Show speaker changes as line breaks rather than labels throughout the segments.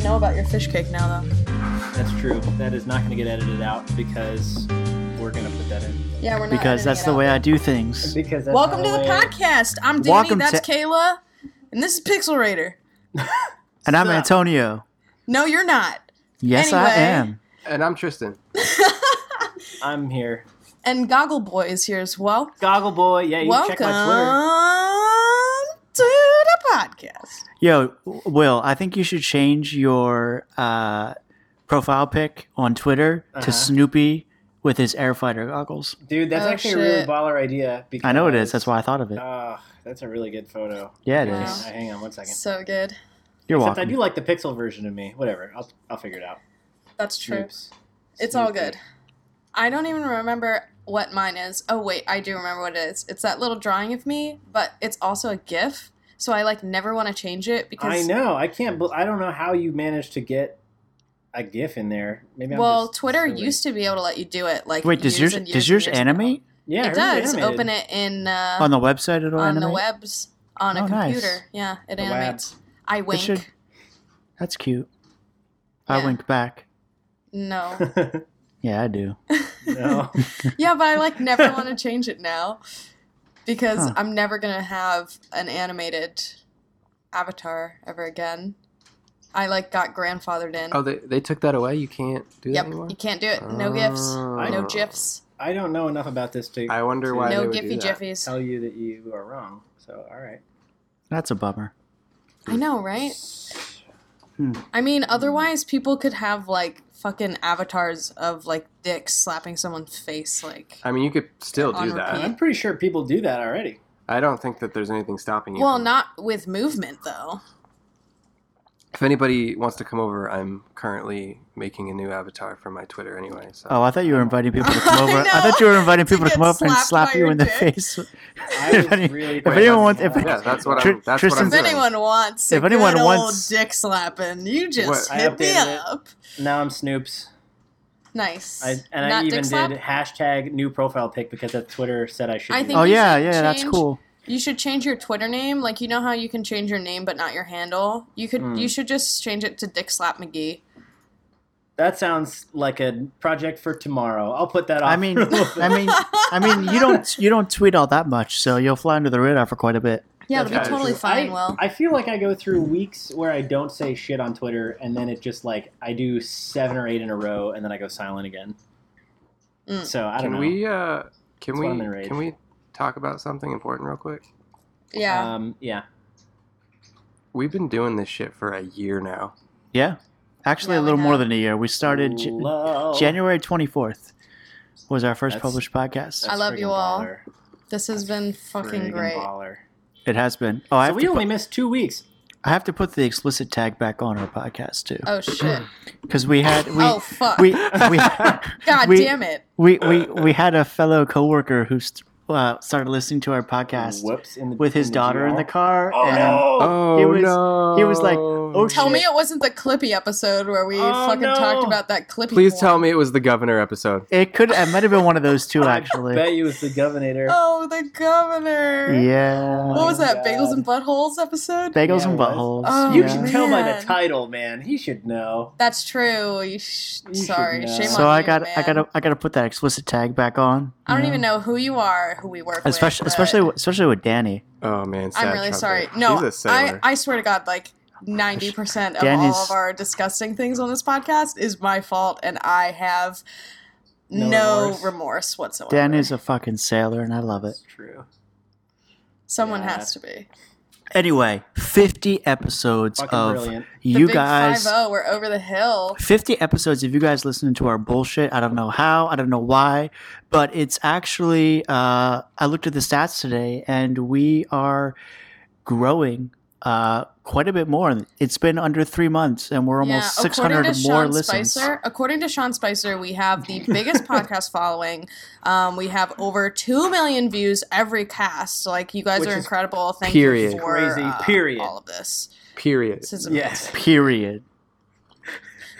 to know about your fish cake now, though.
That's true. That is not going to get edited out because we're going to put that in.
Yeah, we're not.
because that's the way I do things.
Because that's
Welcome to the
way-
podcast. I'm Daney.
Welcome
that's
to-
Kayla, and this is Pixel Raider.
And I'm Antonio.
No, you're not.
Yes, I am.
And I'm Tristan.
I'm here.
And Goggle Boy is here as well.
Goggle Boy. Yeah, you can
Welcome
check my Twitter.
to the podcast.
Yo, Will, I think you should change your uh, profile pic on Twitter
Uh-huh.
to Snoopy with his air fighter goggles.
Dude, that's
Oh,
actually a really baller idea. Because,
I know it is. That's why I thought of it.
Ah, that's a really good photo.
Yeah, it
Wow.
is.
Uh, hang on one second.
So good.
You're
Except
welcome.
I do like the pixel version of me. Whatever. I'll, I'll figure it out.
That's true.
Snoops.
It's all good. I don't even remember what mine is. Oh wait, I do remember what it is. It's that little drawing of me, but it's also a GIF. So I like never want to change it because
I know. I can't. bel- I don't know how you managed to get a GIF in there. Maybe. I'm
well, Twitter
silly.
used to be able to let you do it. Like
Wait, does yours does yours
years ago.
animate
Yeah,
it does.
animated.
Open it in uh,
on the website? It'll
on
animate.
the webs on a
Oh, nice.
computer. Yeah, it
The
animates. I wink.
should- That's cute. I wink back.
No.
Yeah, I do.
no.
yeah, but I like never want to change it now because
Huh.
I'm never gonna have an animated avatar ever again. I like got grandfathered in.
Oh, they, they took that away? You can't do that
yep,
anymore?
you can't do it. No gifs.
Oh.
No gifs.
I don't know enough about this to
I wonder why
No
they would do that.
Jiffies.
tell you that you are wrong. So, all right.
That's a bummer.
I know, right?
Hmm.
I mean, otherwise people could have like fucking avatars of like dicks slapping someone's face, like.
I mean, you could still
On
do that.
repeat.
I'm pretty sure people do that already.
I don't think that there's anything stopping you.
Well,
from-
not with movement though.
If anybody wants to come over, I'm currently making a new avatar for my Twitter anyway. So
Oh, I thought you were inviting people to come over. I,
know.
thought you were inviting people to
get
come over and slap you
your
in the face.
I was
If any-
really.
if anyone wants- if-
yeah, that's what I'm. That's
Tristan-
what
If
I'm doing.
anyone wants,
If anyone
good
wants-
old dick slapping, you just
What?
Hit me
updated it.
up.
now I'm Snoops.
Nice.
I, and
Not
I even
dick slap?
did hashtag new profile pic because that Twitter said I should.
I think
Oh
that.
you
yeah,
should
yeah, that's cool.
You should change your Twitter name. Like you know how you can change your name but not your handle. You could.
Mm.
You should just change it to Dick Slap McGee.
that sounds like a project for tomorrow. I'll put that off.
I mean,
for a bit.
I mean, I mean, you don't you don't tweet all that much, so you'll fly under the radar for quite a bit.
Yeah, it'll be totally
true.
fine.
I,
Will.
I feel like I go through weeks where I don't say shit on Twitter, and then it just like I do seven or eight in a row, and then I go silent again.
Mm.
So I don't
Can
know.
we? Uh, can
That's
we? Can we talk about something important real quick?
yeah.
Um, yeah.
We've been doing this shit for a year now.
Yeah, actually,
Yeah,
a little more than a year. We started J- January twenty fourth. Was our first
That's-
published podcast.
I love you all.
baller.
this has been fucking great.
baller.
It has been. Oh,
So
have,
we only
put,
missed two weeks.
I have to put the explicit tag back on our podcast too,
Oh shit.
because we had we
oh fuck.
we we
God
we-
damn it.
we we we had a fellow coworker who st- uh, started listening to our podcast
Whoops! The,
with his
in the
daughter in the car,
Oh
and
no!
Oh
He was-
no!
he was like, "Oh,
Tell
shit.
me it wasn't the Clippy episode where we
Oh,
fucking
no.
talked about that Clippy.
Please
porn.
tell me it was the governor episode.
it could it might have been one of those two
I
actually.
bet you was the governor.
Oh, the governor.
Yeah,
What was
my
that? Bagels and buttholes episode?
bagels
Yeah,
and buttholes.
Oh,
you
yeah.
can tell by the title, man. He should know.
That's true. You sh-
You
sorry, shame
So
on
I
you,
got
man.
I got to I got to put that explicit tag back on.
I don't
you
even know who you are, who we work
Especially
with.
especially especially with Daney.
Oh man,
but I'm really
trumpet.
sorry. No,
He's a
I. I swear to God, like ninety percent of
Daney's-
all of our disgusting things on this podcast is my fault, and I have
No
no,
remorse.
remorse. whatsoever.
Daney's a fucking sailor, and I love it.
It's true.
someone
Yeah.
has to be.
Anyway, 50 episodes
Fucking
of
brilliant.
The
you
big
guys.
5-0, we're over the hill.
50 episodes of you guys listening to our bullshit. I don't know how, I don't know why, but it's actually, uh, I looked at the stats today and we are growing uh, quite a bit more. It's been under three months and we're almost
yeah,
600 more
Sean
listens.
Spicer, according to Sean Spicer, we have the biggest podcast following. Um, we have over two million views every cast. Like you guys
Which
are incredible. Thank
period.
you for
Crazy,
uh,
period.
all of this.
Period.
This is amazing.
Yes.
Period.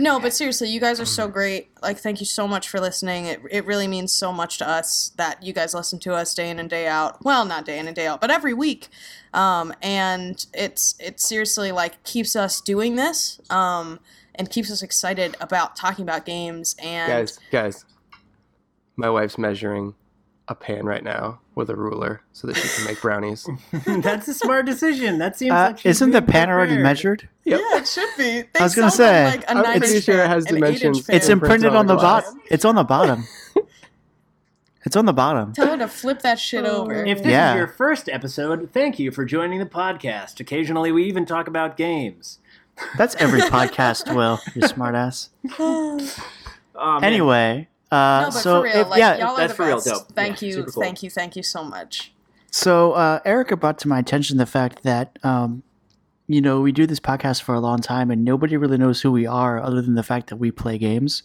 No, but seriously, you guys are so great. Like, thank you so much for listening. It, it really means so much to us that you guys listen to us day in and day out. Well, not day in and day out, but every week. Um, and it's it seriously like keeps us doing this. Um, and keeps us excited about talking about games and
guys, guys, my wife's measuring a pan right now with a ruler so that she can make brownies.
That's a smart decision. That seems
Uh,
like
isn't the
being
pan already measured?
Yep.
Yeah, it should be. They
I was gonna say,
like a
I'm pretty sure it has dimensions.
It's imprinted on the
on the
bottom. It's on the bottom. It's on the bottom.
Tell her to flip that shit over.
If this
Yeah.
is your first episode, thank you for joining the podcast. Occasionally, we even talk about games.
That's every podcast, Will. You smartass.
Oh, man.
Anyway, uh,
no, but
so
for real,
if-
like
yeah,
y'all are
that's
the
for real
best.
dope.
Thank
Yeah,
you,
super cool.
thank you, thank you so much.
So uh, Erica brought to my attention the fact that um, you know we do this podcast for a long time and nobody really knows who we are other than the fact that we play games.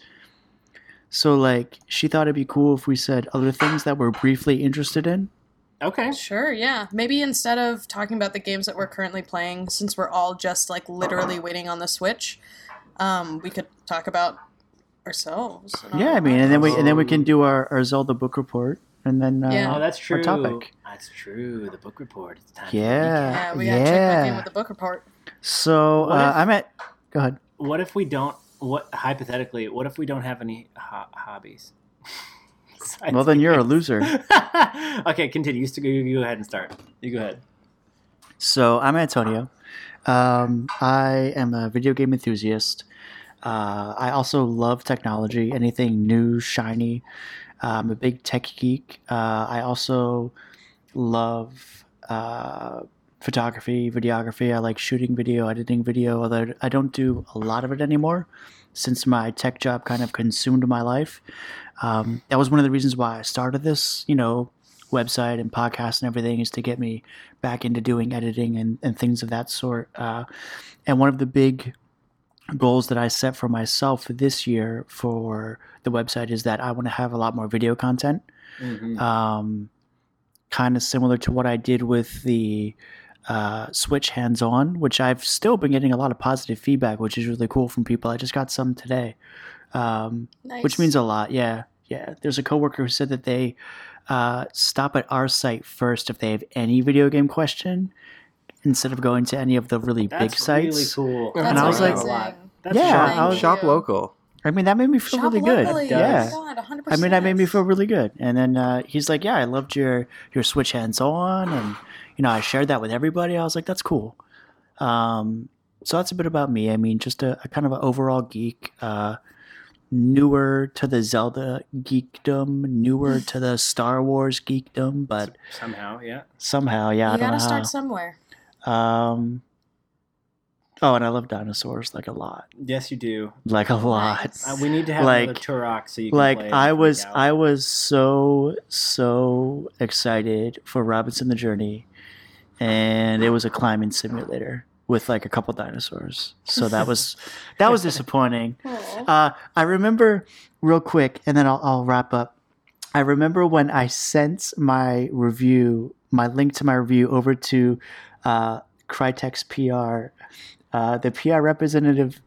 So like she thought it'd be cool if we said other things that we're briefly interested in.
Okay.
Sure, yeah. Maybe instead of talking about the games that we're currently playing, since we're all just like literally waiting on the Switch, um, we could talk about ourselves.
Yeah, I mean, and then we and then we
Oh.
can do our, our Zelda book report and then uh,
Yeah.
Oh, that's true.
Our topic.
That's true. The book report. It's time.
Yeah.
Yeah, we gotta check back in with the book report.
So uh,
if-
I'm at. Go ahead.
What if we don't? What hypothetically? What if we don't have any ho- hobbies?
Well, then you're a loser.
okay, continue. You, you you go ahead and start. You go ahead.
So I'm Antonio. Um, I am a video game enthusiast. Uh, I also love technology, anything new, shiny. Uh, I'm a big tech geek. Uh, I also love uh, photography, videography. I like shooting video, editing video, although I don't do a lot of it anymore since my tech job kind of consumed my life. Um, that was one of the reasons why I started this, you know, website and podcast and everything is to get me back into doing editing and, and things of that sort. Uh, and one of the big goals that I set for myself this year for the website is that I want to have a lot more video content.
Mhm.
Um, kind of similar to what I did with the uh, Switch hands on, which I've still been getting a lot of positive feedback, which is really cool from people. I just got some today. Um,
Nice.
which means a lot. Yeah, yeah. There's a coworker who said that they uh, stop at our site first if they have any video game question, instead of going to any of the really
That's
big sites.
really cool.
That's
And I was like-
a lot.
amazing.
That's
Yeah,
shocking.
Thank
I was-
Shop local.
I mean, that made me feel
Shop
really good.
locally.
Yeah.
Oh God, 100%.
I mean, that made me feel really good. And then uh, he's like, "Yeah, I loved your your Switch hands on, and you know, I shared that with everybody." I was like, "That's cool." Um, so that's a bit about me. I mean, just a, a kind of an overall geek. Uh, newer to the Zelda geekdom, newer to the Star Wars geekdom, but
Somehow, yeah.
somehow, yeah, I
You
don't
gotta
know
start somewhere.
Um, oh, and I love dinosaurs like a lot,
Yes, you do.
like a lot.
Nice.
Uh, we need to have
Like-
another Turok so you can
like
play
I was
out.
I was so so excited for Robinson the Journey and it was a climbing simulator with like a couple dinosaurs. So that was that was disappointing. Uh, I remember real quick and then I'll, I'll wrap up. I remember when I sent my review, my link to my review over to uh, Crytek's PR. Uh, the PR representative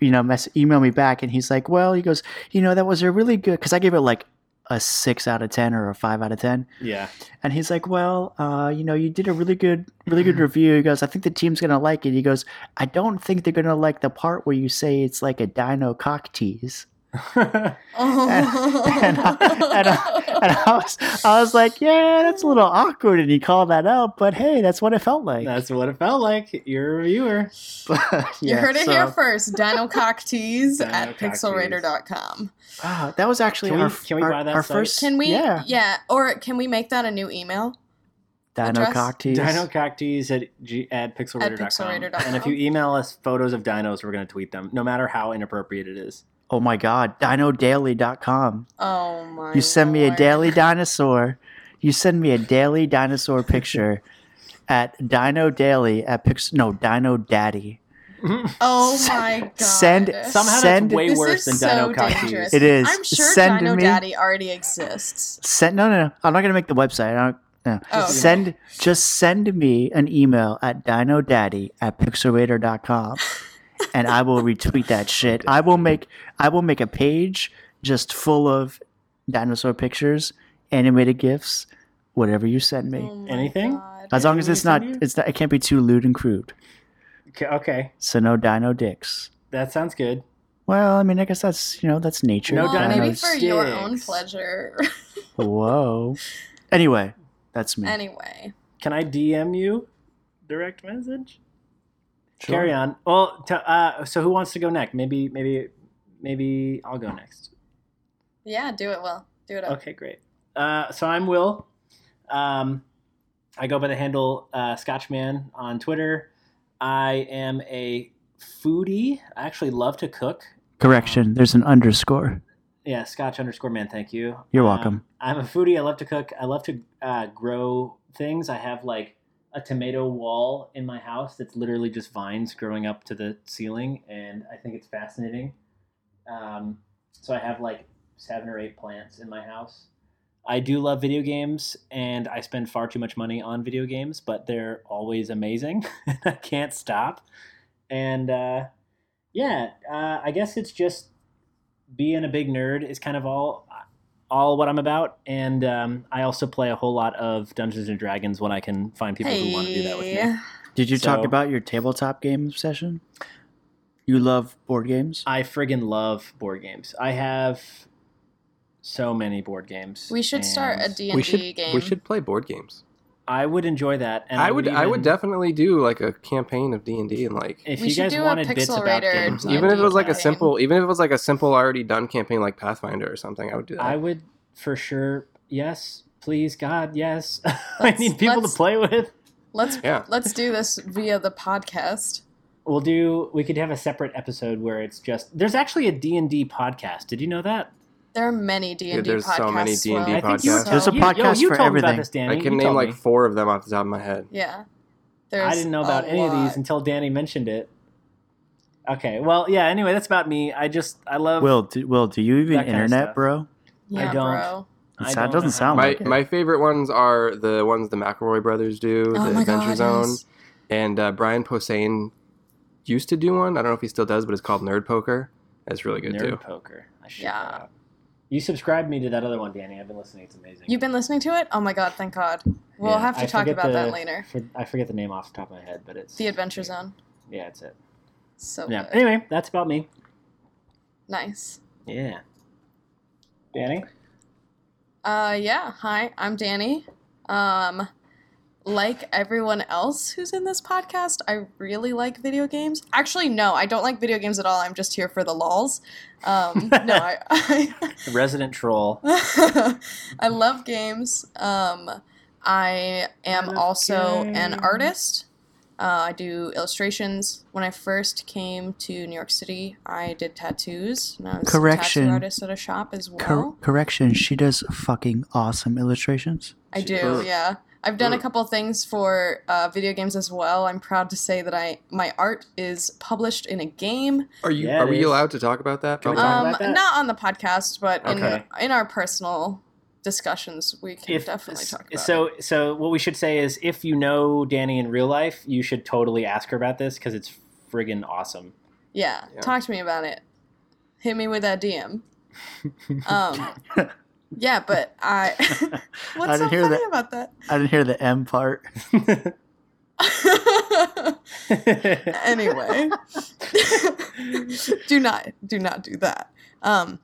you know, mess email me back, and he's like, "Well, he goes, you know, that was a really good because I gave it like a six out of ten or a five out of ten,
Yeah.
and he's like, "Well, uh, you know, you did a really good, really good review." He goes, "I think the team's gonna like it." He goes, "I don't think they're gonna like the part where you say it's like a dino cock tease."
Oh.
and I- and I- And I was, I was like, "Yeah, that's a little awkward," and he called that out, but hey, that's what it felt like.
That's what it felt like. You're a reviewer.
you
Yeah,
heard it
so-
here first. Dino Cocktease
Dino
at
Cocktease.
pixelraider.com.
Wow, ah, that was actually
Can we- can we
our,
buy that
our
site?
first.
Can we?
Yeah,
Yeah. Or can we make that a new email?
Dino
address?
cock tease.
Dino cocktease at, G- at pixelraider.com.
pixelraider.com.
And if you email us photos of dinos, we're going to tweet them, no matter how inappropriate it is.
Oh my god, dinodaily.com.
Oh my.
You send me a daily dinosaur. You send me a daily dinosaur picture at Dino Daily at Pix no Dino Daddy.
Oh my god.
Send-
Somehow
Send-
that's way worse than Dino
so
cocktease.
dangerous.
It is.
I'm sure
Send
Dino
me-
Daddy already exists.
Send no no no. I'm not gonna make the website. I don't no.
Oh, okay.
Send just send me an email at dinodaddy at pixelraider.com and I will retweet that shit. I will make I will make a page just full of dinosaur pictures, animated gifs, whatever you send me.
Oh
Anything?
God.
As long as it's not
you?
it's not, it can't be too lewd and crude.
Okay, okay,
So no dino dicks.
that sounds good.
Well, I mean, I guess that's you know that's nature.
No
Well,
dino
maybe
Dinos-
for your own pleasure.
Whoa. Anyway, that's me.
anyway,
Can I DM you direct message?
Sure.
Carry on. Well, t- uh, so who wants to go next? Maybe, maybe, maybe I'll go next.
yeah, do it. Will do it. Up.
Okay, great. Uh, so I'm Will. Um, I go by the handle uh, Scotchman on Twitter. I am a foodie. I actually love to cook.
Correction. There's an underscore.
Yeah, Scotch underscore man. Thank you.
You're
Um,
welcome.
I'm a foodie. I love to cook. I love to uh, grow things. I have like a tomato wall in my house that's literally just vines growing up to the ceiling, and I think it's fascinating. Um, so I have like seven or eight plants in my house. I do love video games, and I spend far too much money on video games, but they're always amazing. I can't stop. And uh, yeah, uh, I guess it's just being a big nerd is kind of all all what I'm about, and um, I also play a whole lot of Dungeons and Dragons when I can find people who want to do that with me.
Did you talk about your tabletop game session? You love board games?
I friggin' love board games. I have so many board games.
We should start a
and
d&d game.
we should play board games.
I would enjoy that, and
I would I would definitely do like a campaign of D and D and like
If
We
you guys
do a
wanted bits
Pixel
about
Raider
games,
even if it was like a simple even if it was like a simple already done campaign like Pathfinder or something, I would do that.
I would for sure. Yes, please, God, yes. I need people to play with.
let's
Yeah.
let's do this via the podcast.
We'll do. We could have a separate episode where it's just. There's actually a D and D podcast. Did you know that?
There are many D and D
there's
podcasts.
so many D&D
Will.
I think you
podcasts.
There's a
you,
podcast
yo,
for
told me about
everything.
this, Daney.
I can
told
name like
me.
four of them off the top of my head.
Yeah. There's I
didn't know about any of these until Daney mentioned it. Okay, well, yeah. Anyway, that's about me. I just I love.
Will, do, Will, do you even internet, bro?
Yeah,
I don't.
bro.
I
It
don't
doesn't
know
sound
My
like it.
my favorite ones are the ones the McElroy brothers do,
Oh
the
my
Adventure
God,
Zone,
yes.
and uh, Brian Posehn used to do one. I don't know if he still does, but it's called Nerd Poker. That's really good
Nerd
too.
Nerd Poker. I should
Yeah.
check that out. You subscribed me to that other one, Daney. I've been listening. It's amazing.
You've been listening to it? Oh my god, thank God. We'll
Yeah,
have to
I
talk about
the-
that later.
For, I forget the name off the top of my head, but it's
The Adventure Zone.
Yeah, it's it.
So
Yeah.
good.
Anyway, that's about me.
Nice.
Yeah. Daney.
Uh yeah, hi, I'm Danny. Um like everyone else who's in this podcast, I really like video games. Actually, no, I don't like video games at all. I'm just here for the lols. Um, no, I, I
Resident troll.
I love games. Um, I am
love
also an artist. Uh, I do illustrations. When I first came to New York City, I did tattoos. And I was a
Correction.
tattoo artist at a shop as well.
Cor- correction, she does fucking awesome illustrations.
I do,
Sure.
yeah. I've done a
Mm.
couple things for uh, video games as well. I'm proud to say that I my art is published in a game.
Are you
Yeah,
are we
is.
allowed to talk about that?
Can we
Probably
talk
Um,
about that?
not on the podcast, but in
Okay.
in our personal discussions, we can definitely talk about.
so
it.
so what we should say is if you know Daney in real life, you should totally ask her about this because it's friggin' awesome.
Yeah,
Yeah.
talk to me about it. Hit me with that DM. Um, yeah, but I. What's
I
so
didn't hear
funny
that.
about that?
I didn't hear the M part.
anyway, do not do not do that. Um,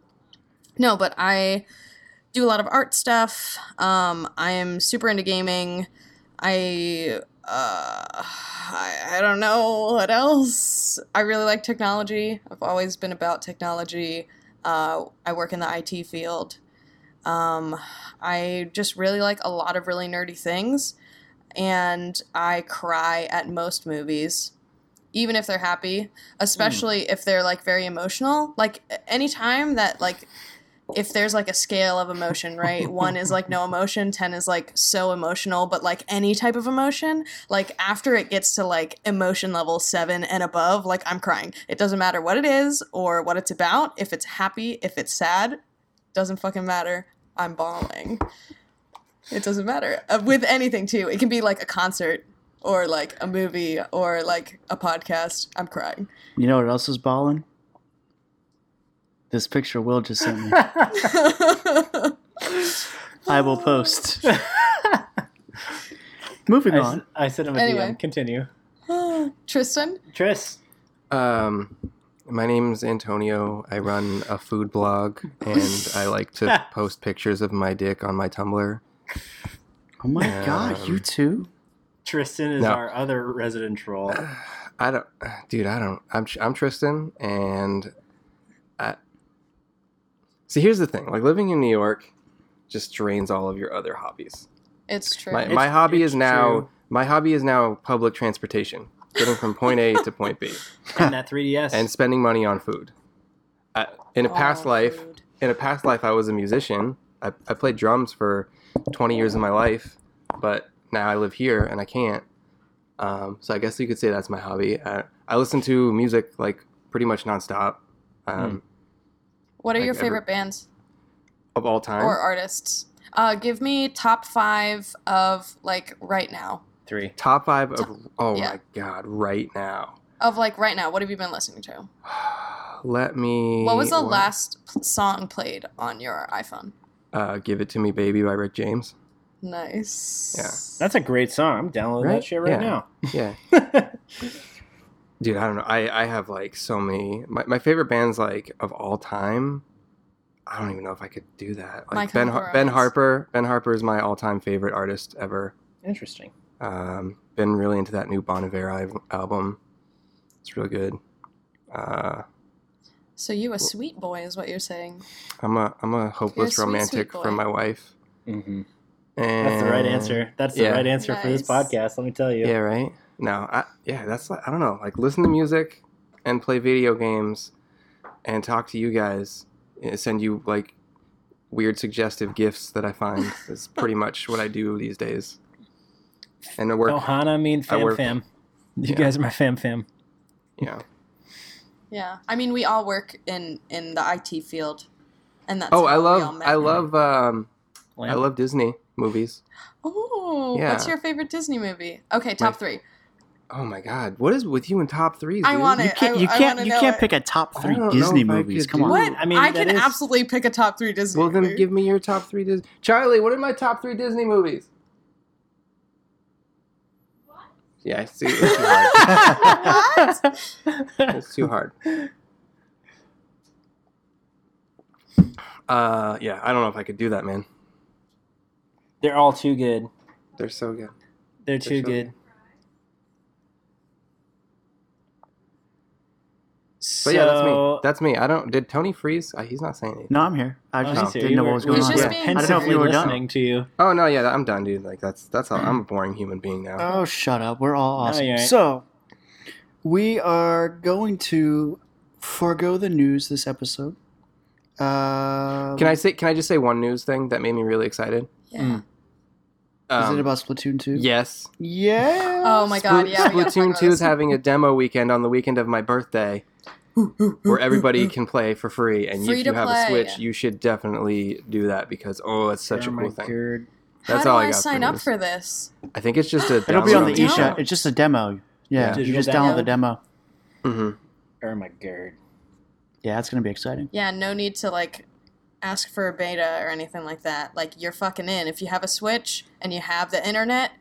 no, but I do a lot of art stuff. Um, I am super into gaming. I uh, I, I don't know what else. I really like technology. I've always been about technology. Uh, I work in the IT field. Um, I just really like a lot of really nerdy things, and I cry at most movies, even if they're happy, especially if they're like very emotional. Like anytime that like if there's like a scale of emotion, right? One is like no emotion, 10 is like so emotional, but like any type of emotion, like after it gets to like emotion level 7 and above, like I'm crying. It doesn't matter what it is or what it's about. If it's happy, if it's sad, doesn't fucking matter. I'm bawling. It doesn't matter. Uh, with anything too. It can be like a concert. or like a movie or like a podcast, I'm crying.
You know what else is bawling? This picture Will just sent me. I will post. Moving on.
I,
on.
s- I sent him a
Anyway.
DM. Continue.
Tristan?
Tris.
Um, my name's Antonio. I run a food blog, and I like to post pictures of my dick on my Tumblr.
Oh my god, you
Um,
too?
Tristan is
No.
our other resident troll.
I don't, dude. I don't. I'm I'm Tristan, and I. See, here's the thing. Like living in New York, just drains all of your other hobbies.
It's true.
My
It's-
my hobby
it's
is now
true.
my hobby is now public transportation, getting from point A to point B,
and that 3DS.
and spending money on food. I, in a past
Oh,
life,
food.
in a past life, I was a musician. I, I played drums for 20 years of my life, but now I live here and I can't. Um, so I guess you could say that's my hobby. I, I listen to music like pretty much nonstop um,
What are
like
your
every-
favorite bands
of all time.
or artists? Uh, give me top five of like right now.
Three.
Top five of oh
yeah.
my god, right now.
Of like right now, what have you been listening to?
Let me.
What was the last song played on your iPhone?
Uh, Give it to me, baby, by Rick James.
Nice.
Yeah.
That's a great song. I'm downloading
Right?
that shit right
Yeah. Yeah, dude. I don't know. I I have like so many. My my favorite bands like of all time. I don't even know if I could do that.
My
Like Ben Har- Ben Harper. Ben Harper is my all time favorite artist ever.
Interesting.
Um, been really into that new Bon Iver album. It's really good. Uh,
So you a sweet boy is what you're saying.
I'm a I'm a hopeless
sweet,
romantic
sweet boy.
from my wife.
hmm
And
That's the right answer. That's the
yeah.
right answer for this podcast. Let me tell you.
Yeah, right. No, I, yeah, that's like I don't know. Like listen to music and play video games and talk to you guys. and Send you like weird suggestive gifts that I find is pretty much what I do these days. And I work,
Ohana mean
I
fam
work-
fam. You
Yeah.
guys are my fam fam.
Yeah.
Yeah. I mean, we all work in in the IT field, and that's
Oh, I love
met.
I love um I love Disney movies.
Oh,
Yeah.
what's your favorite Disney movie? Okay, top three.
Oh my god, what is with you in top threes?
I
dude?
want
You
it.
can't. You
I
can't.
wanna
You can't
it.
pick a top three Disney movies. Come on.
What?
I mean,
I can
is-
absolutely pick a top three Disney. Movies.
Well, then give me your top three Disney. Charlie, what are my top three Disney movies? Yeah, I see. It's too hard. It's too hard. Uh, yeah, I don't know if I could do that, man.
They're all too good.
They're so good.
They're too
so
good.
But yeah, that's me. That's me. I don't. Did Tony freeze? Uh, he's not saying anything.
No, I'm here. I
Oh,
just
he's here.
didn't
You
know
were-
what was going on. Yeah. I didn't know if
Pensively
you were done.
listening to you.
Oh no, yeah, I'm done, dude. Like that's that's all. I'm a boring human being now.
Oh, shut up. We're all awesome.
you're right.
So, we are going to forego the news this episode. Uh,
Can I say? Can I just say one news thing that made me really excited?
Yeah.
Mm.
Is
Um,
it about Splatoon 2?
Yes.
Yeah.
Oh my god, yeah. we
Splatoon 2 is having a demo weekend on the weekend of my birthday where everybody can play for free. And
Free
if
to
you have
play.
a Switch, you should definitely do that because, oh, it's such
Oh
a cool thing.
God.
How
That's
do
all
I,
I got for
sign up
news.
for this?
I think it's just a
It'll be on the
Download.
eShop. It's just a demo. Yeah,
Yeah.
you
Digital
just download the
download.
demo.
hmm
Oh my god.
Yeah, it's gonna be exciting.
Yeah, no need to like ask for a beta or anything like that. Like you're fucking in. If you have a Switch and you have the internet,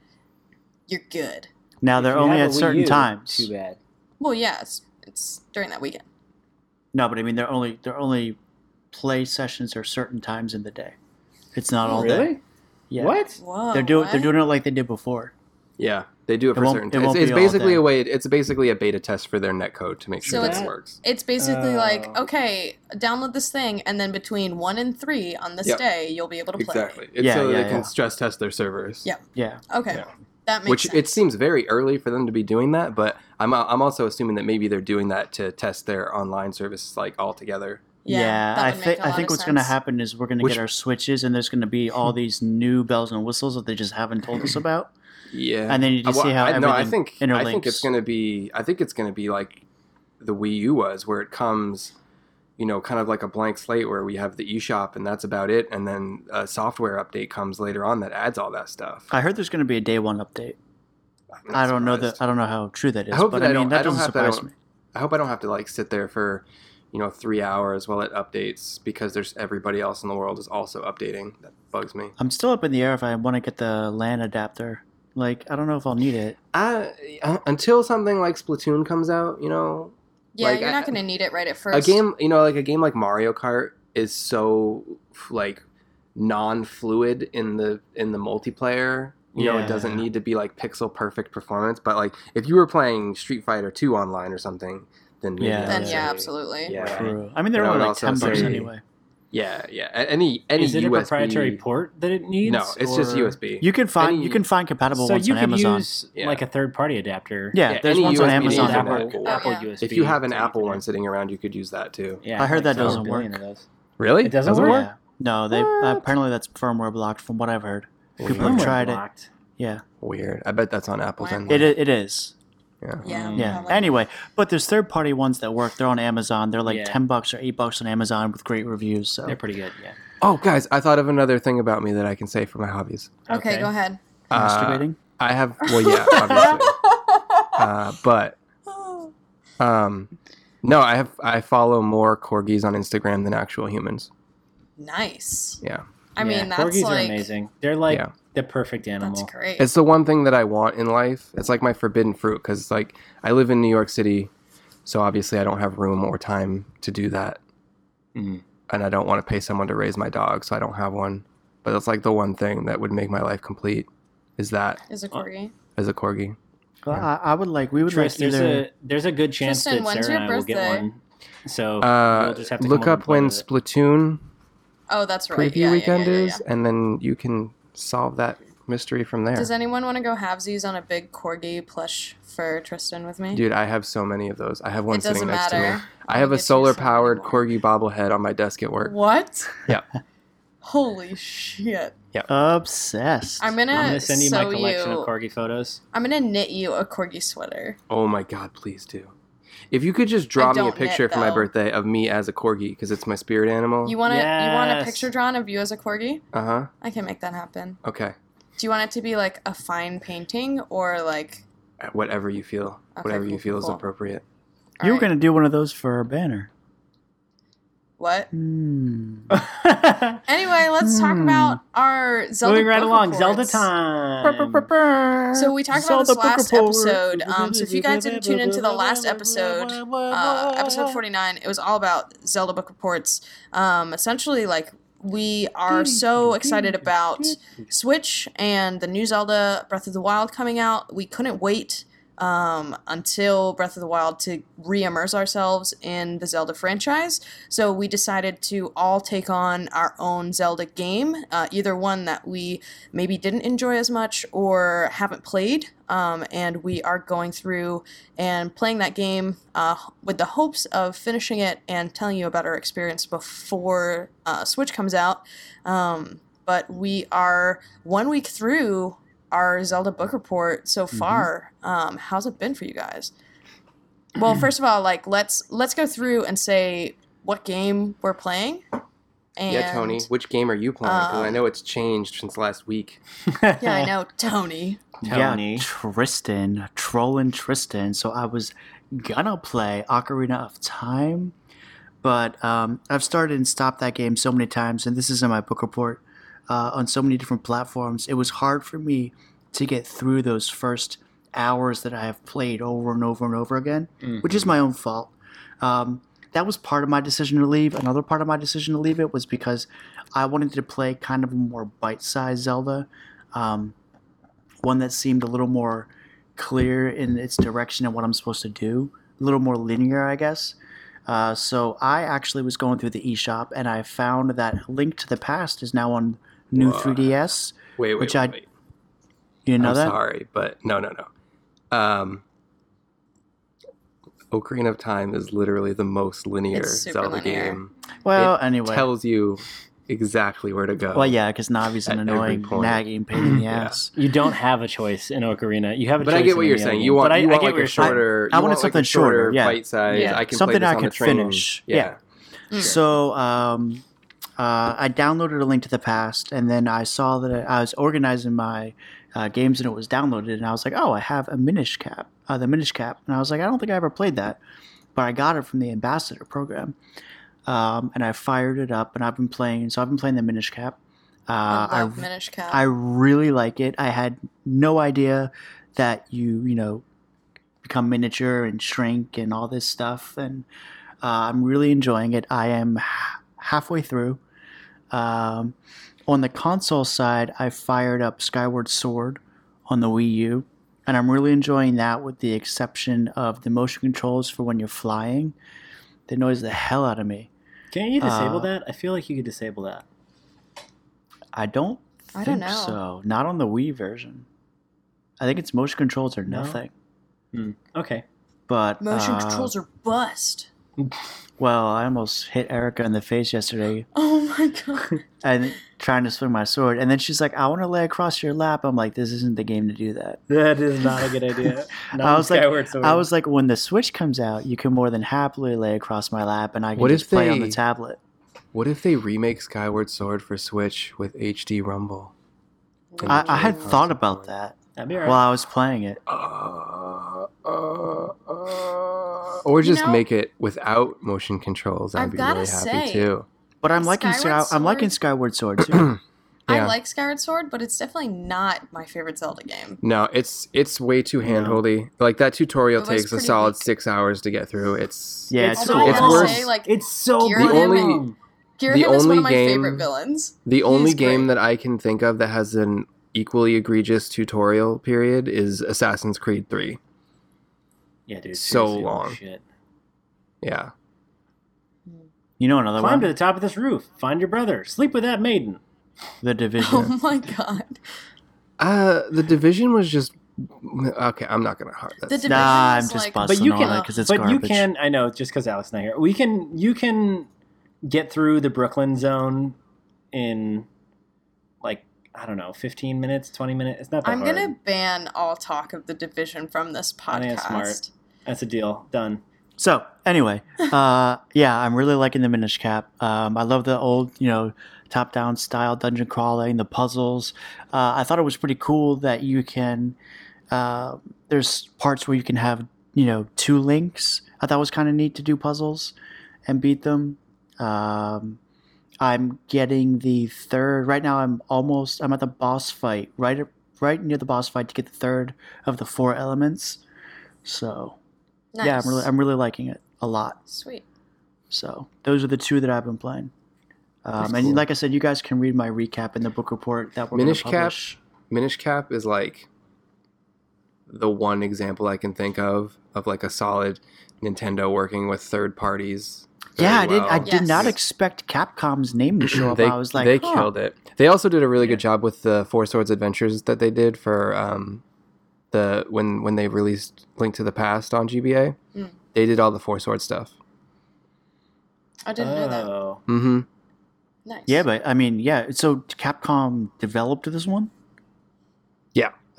you're good.
Now they're
you
only
have
at
Wii
certain
U,
times.
Too bad.
Well, yeah, it's, it's during that weekend.
No, but I mean they're only they're only play sessions are certain times in the day. It's not oh, all day. Yeah.
What?
Whoa.
They're doing they're doing it like they did before.
Yeah, they do it
It
for certain
it
times.
won't
It's, basically a way. It's basically a beta test for their netcode to make sure
So
that it works.
It's basically like,
Oh.
okay, download this thing, and then between one and three on this
Yep.
day, you'll be able to play.
Exactly. It's
Yeah,
so
yeah,
they can stress test their servers.
Yeah.
Yeah.
Okay,
Yeah.
That makes
Which
sense.
it seems very early for them to be doing that, but I'm I'm also assuming that maybe they're doing that to test their online service like all together.
Yeah, that
I
would make
think
a
I
lot
think what's going to happen is we're going to get our switches, and there's going to be all these new bells and whistles that they just haven't told us about.
Yeah.
And then you just
Well,
see how
I, no, I
everything
think I think it's going to be I think it's going to be like the Wii U was, where it comes, you know, kind of like a blank slate where we have the eShop and that's about it, and then a software update comes later on that adds all that stuff.
I heard there's going to be a day one update. I don't know that. I don't know how true that is.
I hope
but
that
I
I
mean, that
I
doesn't
to- I
surprise me.
I hope I don't have to like sit there for, you know, three hours while it updates because there's everybody else in the world is also updating. That bugs me.
I'm still up in the air if I want to get the LAN adapter. Like, I don't know if I'll need it.
Uh, until something like Splatoon comes out, you know,
Yeah,
Like,
you're not going to need it right at first.
a game, you know, like a game like Mario Kart is so like non-fluid in the in the multiplayer. You know, it doesn't need to be like pixel perfect performance, but like if you were playing Street Fighter 2 online or something, then maybe
Yeah.
Then yeah, absolutely.
Yeah.
True. I mean, they're only like
also
ten bucks
say-
anyway.
Yeah, yeah. A- Any any
Is it
USB
a proprietary port that it needs?
No, it's just USB.
You can find
Any-
you can find compatible
So
ones
you
on
could
Amazon.
use
Yeah.
like a third party adapter.
yeah,
Yeah,
there's
any
ones on Amazon.
is
that
Apple, Apple
yeah.
USB.
if you have an Apple one sitting around, you could use that too.
yeah,
I heard that doesn't work.
Really?
It doesn't work?
Yeah. No, they apparently that's firmware blocked from what I've heard. People have
Firmware
tried it. Yeah,
Weird. I bet that's on Apple's
Why-
end.
it it is.
Yeah.
Yeah.
Mm.
Yeah.
probably.
Anyway, but there's third party ones that work. They're on Amazon. They're like
Yeah.
ten bucks or eight bucks on Amazon with great reviews. So
They're pretty good. Yeah.
Oh, guys, I thought of another thing about me that I can say for my hobbies.
Okay,
Okay.
go ahead.
Uh,
masturbating.
I have. Well, yeah, obviously. uh, but um, no, I have. I follow more corgis on Instagram than actual humans.
nice.
Yeah,
I mean,
Yeah,
that's
corgis
like
are amazing. They're like
Yeah.
The perfect animal.
that's great.
it's the one thing that I want in life. It's like my forbidden fruit because, like, I live in New York City, so obviously I don't have room or time to do that,
Mhm.
and I don't want to pay someone to raise my dog, so I don't have one. But it's like the one thing that would make my life complete is that
Is a corgi.
as a corgi.
Well, I, I would like. We would
Tris,
like
there's
either.
a there's a good chance
Tristan,
that Sarah
your
and I will get one. So
Uh,
we'll just have to
look up when. Splatoon
Oh, that's right.
preview
yeah, yeah,
weekend
yeah, yeah,
is, and then you can solve that mystery from there.
Does anyone want to go halvesies on a big corgi plush for Tristan with me?
Dude, I have so many of those. I have one
it
sitting next
matter.
to me. I have
We'll
a
get you
solar powered corgi bobblehead on my desk at work.
What?
Yeah.
Holy shit!
Obsessed.
I'm gonna,
I'm gonna send you my collection
you-
of corgi photos.
I'm gonna knit you a corgi sweater.
Oh my god, please do. If you could just draw me a
don't knit,
picture for my birthday of me as a corgi because it's my spirit animal.
You want to? You want a picture drawn of you as a corgi?
Uh huh.
I can make that happen.
Okay.
Do you want it to be like a fine painting or like?
Whatever you feel.
Okay,
Whatever you
cool,
feel is
cool.
appropriate.
you were
Alright.
gonna do one of those for our banner.
What?
Hmm.
Anyway, let's talk
Hmm.
about our Zelda.
Moving right
book
along, Zelda
reports.
time.
So we talked about
Zelda
this last
report.
episode. Um, so if you guys didn't tune into the last episode, uh, episode 49, it was all about Zelda book reports. Um, essentially, like we are so excited about Switch and the new Zelda Breath of the Wild coming out. We couldn't wait um, until Breath of the Wild to re immerse ourselves in the Zelda franchise. So we decided to all take on our own Zelda game, uh, either one that we maybe didn't enjoy as much or haven't played. Um, and we are going through and playing that game uh, with the hopes of finishing it and telling you about our experience before uh, Switch comes out. Um, but we are one week through our Zelda book report so far. Um, how's it been for you guys? Well, first of all, like let's let's go through and say what game we're playing. And,
yeah, Tony. Which game are you playing? Because I
um,
know it's changed since last week.
Yeah, I know, Tony.
Tony.
Yeah, Tristan, trolling Tristan. So I was gonna play Ocarina of Time, but um, I've started and stopped that game so many times, and this is in my book report uh, on so many different platforms. It was hard for me to get through those first hours that I have played over and over and over again, which is my own fault. Um, that was part of my decision to leave. Another part of my decision to leave it was because I wanted to play kind of a more bite-sized Zelda. Um, one that seemed a little more clear in its direction and what I'm supposed to do, a little more linear, I guess. Uh, so I actually was going through the eShop and I found that Link to the Past is now on new
Whoa.
3DS.
Wait, wait,
Which
wait.
I-
wait.
You know
I'm
that?
sorry, but no, no, no. Um, Ocarina of Time is literally the most linear Zelda
linear.
game.
Well,
It
anyway.
tells you exactly where to go.
well, yeah, because Navi's an annoying, nagging pain in the
Yeah.
ass.
You don't have a choice in Ocarina. You have a
But
choice.
I get what you're
any other
saying. You want,
But I,
you
I get
like a shorter.
I
you
wanted
want, like, a
something shorter, yeah.
bite size.
Yeah.
I can
Something
play
I
this on
could
the train.
finish.
Yeah.
Mm.
So um, uh, I downloaded a link to the past, and then I saw that I was organizing my uh, games and it was downloaded, and I was like, oh, I have a Minish Cap, uh, the Minish Cap, and I was like, I don't think I ever played that, but I got it from the Ambassador program, um, and I fired it up, and I've been playing. So I've been playing the Minish Cap. Uh,
I love
I
Minish Cap.
I really like it. I had no idea that you, you know, become miniature and shrink and all this stuff. And uh, I'm really enjoying it. I am halfway through. Um, on the console side, I fired up Skyward Sword on the Wii U. And I'm really enjoying that with the exception of the motion controls for when you're flying. They noise the hell out of me.
Can't you disable
Uh,
that? I feel like you could disable that.
I don't
I don't know.
so. Not on the Wii version. I think it's motion controls or
No?
nothing.
Hmm. Okay.
But
Motion
uh,
controls are bust.
Well, I almost hit Erica in the face yesterday
Oh my god.
and trying to swing my sword, and then she's like, "I want to lay across your lap." I'm like, "This isn't the game to do that."
That is not a good idea. Not
I was like-
Sword.
I was like, "When the Switch comes out, you can more than happily lay across my lap, and I can
What
just
if
play on the tablet."
What if they remake Skyward Sword for Switch with HD Rumble?
I, I had thought about that
That'd be alright.
while I was playing it.
Uh, uh, uh, or just
know,
make it without motion controls. I'd
I've
be
gotta
really happy
say,
too.
But I'm liking
Skyward
Sky- I'm liking
Sword?
Skyward Sword too.
I like Skyward Sword, but it's definitely not my favorite Zelda game.
No, it's it's way too
No.
handholdy. Like that tutorial takes a solid
weak.
six hours to get through. It's
yeah,
it's
it's,
so
I
worse.
say, like,
it's so
The only-
Ghirahim is one
only
of my
game-
favorite villains.
the only game
great.
that I can think of that has an equally egregious tutorial period is Assassin's Creed Three.
Yeah, dude.
so long.
Shit.
Yeah,
you know another
Climb
one,
to the top of this roof. Find your brother. Sleep with that maiden.
The Division.
Oh my god.
uh, the Division was just okay. I'm not gonna hard that.
The Division
Nah, I'm just
like,
busting
But you
on
can-
it because it's
but
garbage.
you can. I know, just because Alex not here, we can. You can get through the Brooklyn zone in like I don't know, 15 minutes, 20 minutes. It's not that
I'm
hard.
gonna ban all talk of the division from this
I think
podcast.
that's smart. That's a deal. Done.
So anyway, uh, yeah, I'm really liking the Minish Cap. Um, I love the old, you know, top-down style dungeon crawling, the puzzles. Uh, I thought it was pretty cool that you can. Uh, there's parts where you can have, you know, two links. I thought it was kind of neat to do puzzles and beat them. Um, I'm getting the third right now. I'm almost. I'm at the boss fight, right, right near the boss fight to get the third of the four elements. So
Nice.
yeah, I'm really I'm really liking it a lot.
Sweet.
So those are the two that I've been playing. Um, and
cool.
like I said, you guys can read my recap in the book report that we're going
Minish
to
Cap. Minish Cap is like the one example I can think of of like a solid Nintendo working with third parties. Very
Yeah, I did. I
well.
did not expect Capcom's name to show up.
they
I was like,
they
huh.
killed it. They also did a really
Yeah.
good job with the Four Swords Adventures that they did for um, the when when they released Link to the Past on GBA.
Mm.
They did all the Four Swords stuff.
I didn't know that.
Oh.
Mm-hmm.
Nice.
Yeah, but I mean, yeah. So Capcom developed this one.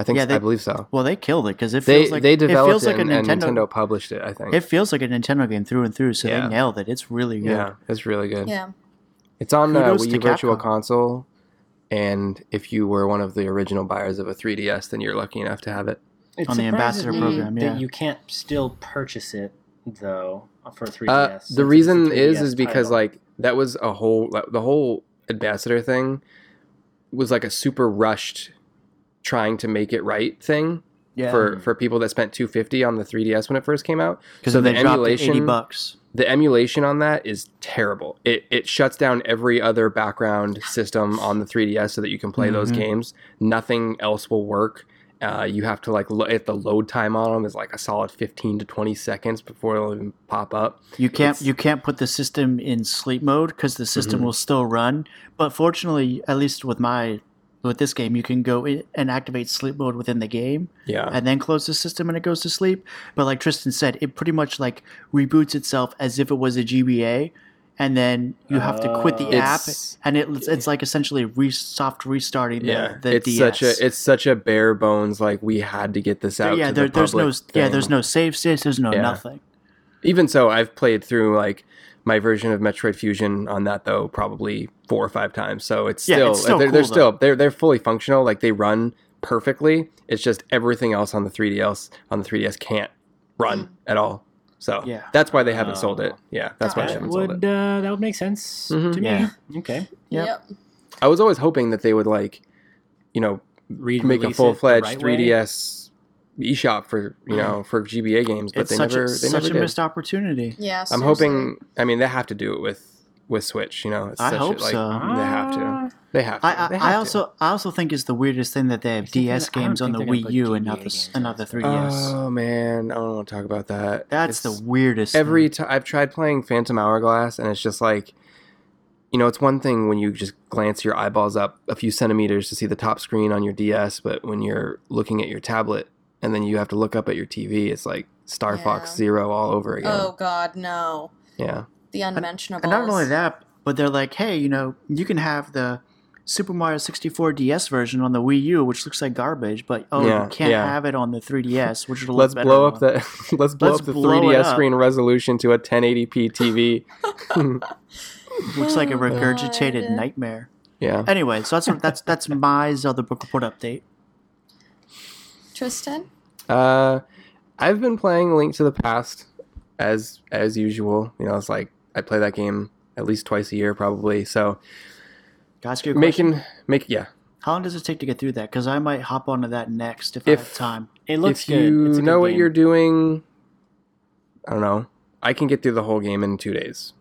Yeah, I think
Yeah, they-
I believe so.
Well, they killed it because it
They
feels like
they
it
developed
feels
it,
like a
and, and
Nintendo.
Nintendo published it. I think.
It feels like a Nintendo game through and through. So
Yeah.
they nailed it. It's really good.
yeah, it's really good.
Yeah.
It's on uh, Wii U Virtual Console, and if you were one of the original buyers of a 3DS, then you're lucky enough to have it.
It
On the ambassador
program,
yeah.
That you can't still purchase it though for 3DS.
Uh, the
it's a
reason
3DS
is is because
title.
like that was a whole like, the whole ambassador thing was like a super rushed trying to make it right thing
Yeah,
for for people that spent 250 on the 3DS when it first came out.
because
so the emulation-
bucks.
The emulation on that is terrible. It it shuts down every other background system on the 3DS so that you can play those
Mhm.
games. Nothing else will work. Uh, you have to like lo- if the load time on them is like a solid 15 to 20 seconds before it'll even pop up.
You can't
It's-
you can't put the system in sleep mode because the system
Mhm.
will still run. But fortunately, at least with my with this game, you can go in and activate sleep mode within the game
Yeah.
and then close the system and it goes to sleep. But like Tristan said, it pretty much like reboots itself as if it was a GBA, and then you have to quit the
Oh.
app, and it, it's like essentially re- soft restarting the,
yeah,
the
it's
DS.
such a it's such a bare bones like we had to get this out.
yeah, there,
the
there's no
public
yeah, there's no save states, there's no
Yeah.
nothing.
Even so, I've played through like my version of Metroid Fusion on that though probably four or five times. So it's
Yeah,
still,
it's still
they're, they're
cool,
still they're they're fully functional. Like they run perfectly. It's just everything else on the 3DS on the 3DS can't run at all. So
Yeah.
that's why they haven't sold it.
Oh.
Yeah, that's why they
Gotcha.
That
haven't sold
would
it.
uh, that would make sense
Mhm.
to me.
Yeah.
Okay.
Yep.
Yep.
I was always hoping that they would like, you know,
Re-
make a full fledged
the right way.
3DS eShop for you know for GBA games, but
it's
they
such
never
a,
they
such
never
a
did.
missed opportunity.
Yeah.
I'm
seriously.
hoping. I mean, they have to do it with with Switch. You know, it's
I
such
hope
a, like,
so.
They have to.
Ah.
They have to.
I,
They
I,
have
I
to.
also I also think it's the weirdest thing that they have DS games on the Wii U and
GBA
not the
games
and not the 3DS.
Oh man, I don't want to talk about that.
That's
It's-
the weirdest.
every time I've tried playing Phantom Hourglass, and it's just like, you know, it's one thing when you just glance your eyeballs up a few centimeters to see the top screen on your DS, but when you're looking at your tablet and then you have to look up at your TV, it's like Star Fox Zero all over again.
Oh God, no.
Yeah,
The unmentionables.
and not only that, but they're like, hey, you know, you can have the Super Mario 64 DS version on the Wii U, which looks like garbage, but oh,
Yeah,
you can't
yeah.
have it on the 3DS, which will look
let's blow up the let's blow
Let's
up the
blow
3DS
up.
screen resolution to a 1080p TV.
Looks like a
Oh,
regurgitated
God.
nightmare.
yeah.
Anyway, so that's that's that's my Zelda book report update.
Tristan.
Uh, I've been playing Link to the Past as as usual. You know, it's like I play that game at least twice a year, probably. So
Can I ask you a question?
making make yeah.
How long does it take to get through that? Because I might hop onto that next if, I have time.
It looks
if
good.
you
It's a good
know what
game.
you're doing, I don't know. I can get through the whole game in two days.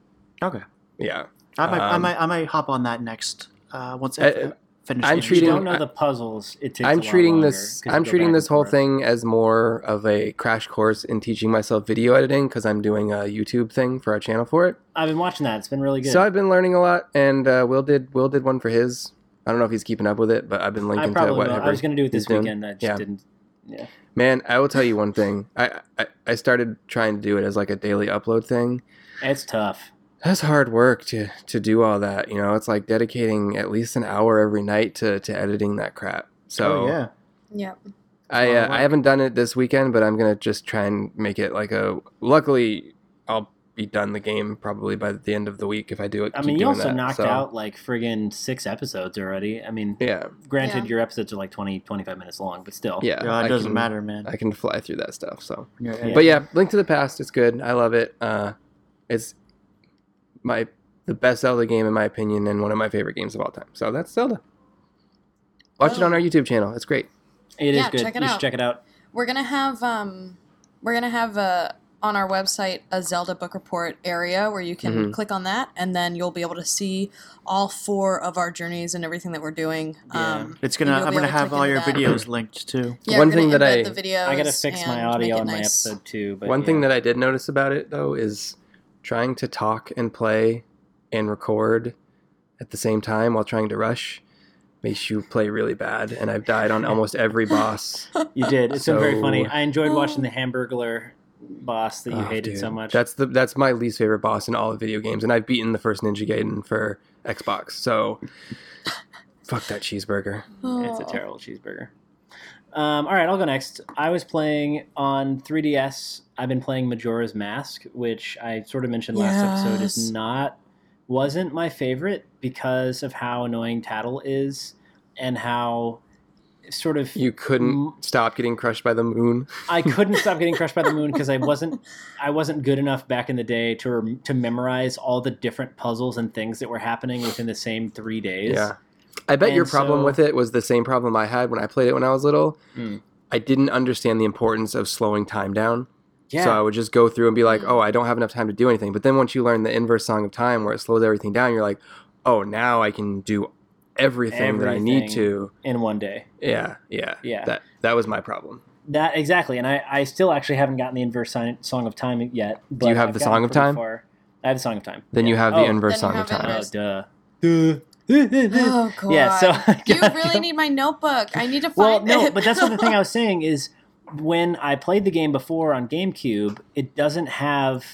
Okay.
Yeah,
I might, I
Um,
might, I might hop on that next. Uh, once I
Uh,
finish.
I'm treating-
don't know the puzzles, it takes.
I'm treating
longer,
this. I'm treating this whole thing as more of a crash course in teaching myself video editing because I'm doing a YouTube thing for our channel for it.
I've been watching that. It's been really good.
So I've been learning a lot, and uh, Will did Will did one for his. I don't know if he's keeping up with it, but I've been linking to whatever.
I was going to do it this
doing.
weekend. I just
Yeah.
didn't. Yeah.
Man, I will tell you one thing. I, I I started trying to do it as like a daily upload thing.
It's tough.
That's hard work to to do all that. You know, it's like dedicating at least an hour every night to to editing that crap. So
oh yeah.
Yep.
I
a lot
uh, I haven't done it this weekend, but I'm gonna just try and make it like a. Luckily, I'll be done the game probably by the end of the week if I do it.
I mean, you also
that,
knocked
so,
out like friggin' six episodes already. I mean,
Yeah,
granted,
Yeah.
your episodes are like 20, 25 minutes long, but still.
yeah.
Yeah, it
I
doesn't
can-
matter, man.
I can fly through that stuff. So,
Yeah,
Yeah.
but yeah, Link to the Past. It's good. I love it. Uh, it's my the best Zelda game in my opinion, and one of my favorite games of all time. So that's Zelda. Watch it on
Oh.
our YouTube channel. It's great.
It is
Yeah,
good.
check it
you should
out.
check it out.
We're gonna have um, we're gonna have uh on our website a Zelda book report area where you can
Mhm.
click on that, and then you'll be able to see all four of our journeys and everything that we're doing.
Yeah.
Um,
It's gonna. I'm gonna
to
have all your
that.
videos linked too.
Yeah,
One
we're gonna
thing that I-
the videos
I got to fix my audio
make it
on my episode too. But
One thing that I did notice about it though is trying to talk and play and record at the same time while trying to rush makes you play really bad. And I've died on almost every boss.
you did. It's so, been very funny. I enjoyed watching oh. the Hamburglar boss that you
Oh,
hated so much.
That's the that's my least favorite boss in all of video games, and I've beaten the first Ninja Gaiden for Xbox. So fuck that cheeseburger. Oh.
It's a
Oh.
terrible cheeseburger. Um, all right, I'll go next. I was playing on 3DS. I've been playing Majora's Mask, which I sort of mentioned last episode is not wasn't my favorite because of how annoying Tattle is and how sort of
You couldn't
Mm.
stop getting crushed by the moon.
I couldn't stop getting crushed by the moon because I wasn't I wasn't good enough back in the day to rem- to memorize all the different puzzles and things that were happening within the same three days.
Yeah. I bet your problem
so-
with it was the same problem I had when I played it when I was little.
Mm.
I didn't understand the importance of slowing time down.
yeah.
So I would just go through and be like, oh, I don't have enough time to do anything. But then once you learn the inverse song of time where it slows everything down, you're like, oh, now I can do everything, that I need to.
in one day.
Yeah, yeah.
Yeah.
That that was my problem.
That exactly, and I, I still actually haven't gotten the inverse sign, song of time yet. But
you have
I've
the Song of Time?
Far. I have the song of time.
Then you have the
Oh,
inverse song of time.
Oh,
inverse.
duh.
Oh god.
Yeah, so
you really need my notebook. I need to find Well,
no,
it.
but that's what the thing I was saying is when I played the game before on GameCube, it doesn't have,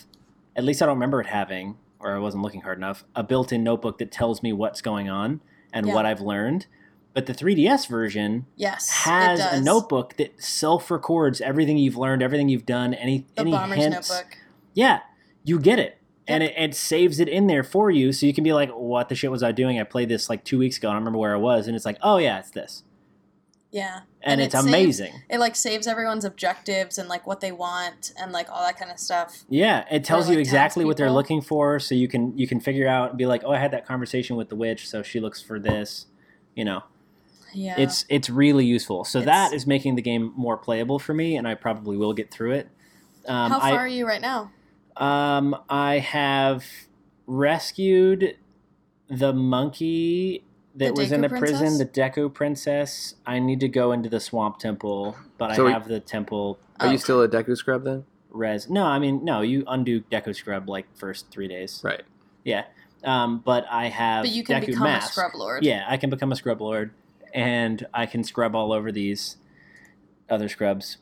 at least I don't remember it having, or I wasn't looking hard enough, a built-in notebook that tells me what's going on and
Yeah.
what I've learned. But the 3DS version
yes,
has a notebook that self-records everything you've learned, everything you've done, any
The
any
bomber's
hints.
notebook.
Yeah, you get it. And it, it saves it in there for you, so you can be like, "What the shit was I doing? I played this like two weeks ago. I don't remember where I was." And it's like, "Oh yeah, it's this."
Yeah.
and,
And
it's
it saves-
amazing.
It like saves everyone's objectives and like what they want and like all that kind of stuff.
Yeah, it tells you exactly what they're looking for, so you can you can figure out and be like, oh, I had that conversation with the witch, so she looks for this. You know,
Yeah.
it's it's really useful. So
It's-
that is making the game more playable for me, and I probably will get through it. Um,
How
I,
far are you right now?
Um, I have rescued the monkey that
The
was in
Deku
the prison, the Deku princess. I need to go into the swamp temple, but
So
I
we-
have the temple
Are
Oh.
you still a Deku scrub then?
res. No, I mean no. You undo Deku scrub like first three days.
Right.
Yeah. Um, but I have.
But you can
Deku
become
mask.
a scrub lord.
Yeah, I can become a scrub lord, and I can scrub all over these other scrubs.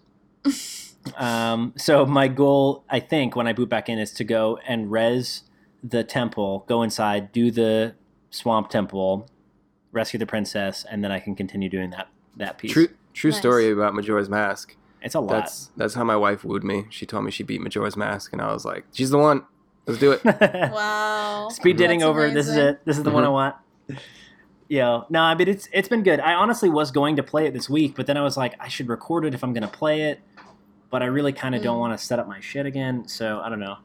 um, so my goal, I think, when I boot back in, is to go and res the temple, go inside, do the swamp temple, rescue the princess, and then I can continue doing that that piece.
True true
Nice.
story about Majora's Mask.
It's a lot.
That's that's how my wife wooed me. She told me she beat Majora's Mask, and I was like, "She's the one. Let's do it."
Wow.
Speed dating
That's
over. This is it. This is the one I
Mhm.
want. Yo, no, I mean it's it's been good. I honestly was going to play it this week, but then I was like, I should record it if I'm gonna play it, but I really kind of don't
Mm.
want to set up my shit again. So I don't know.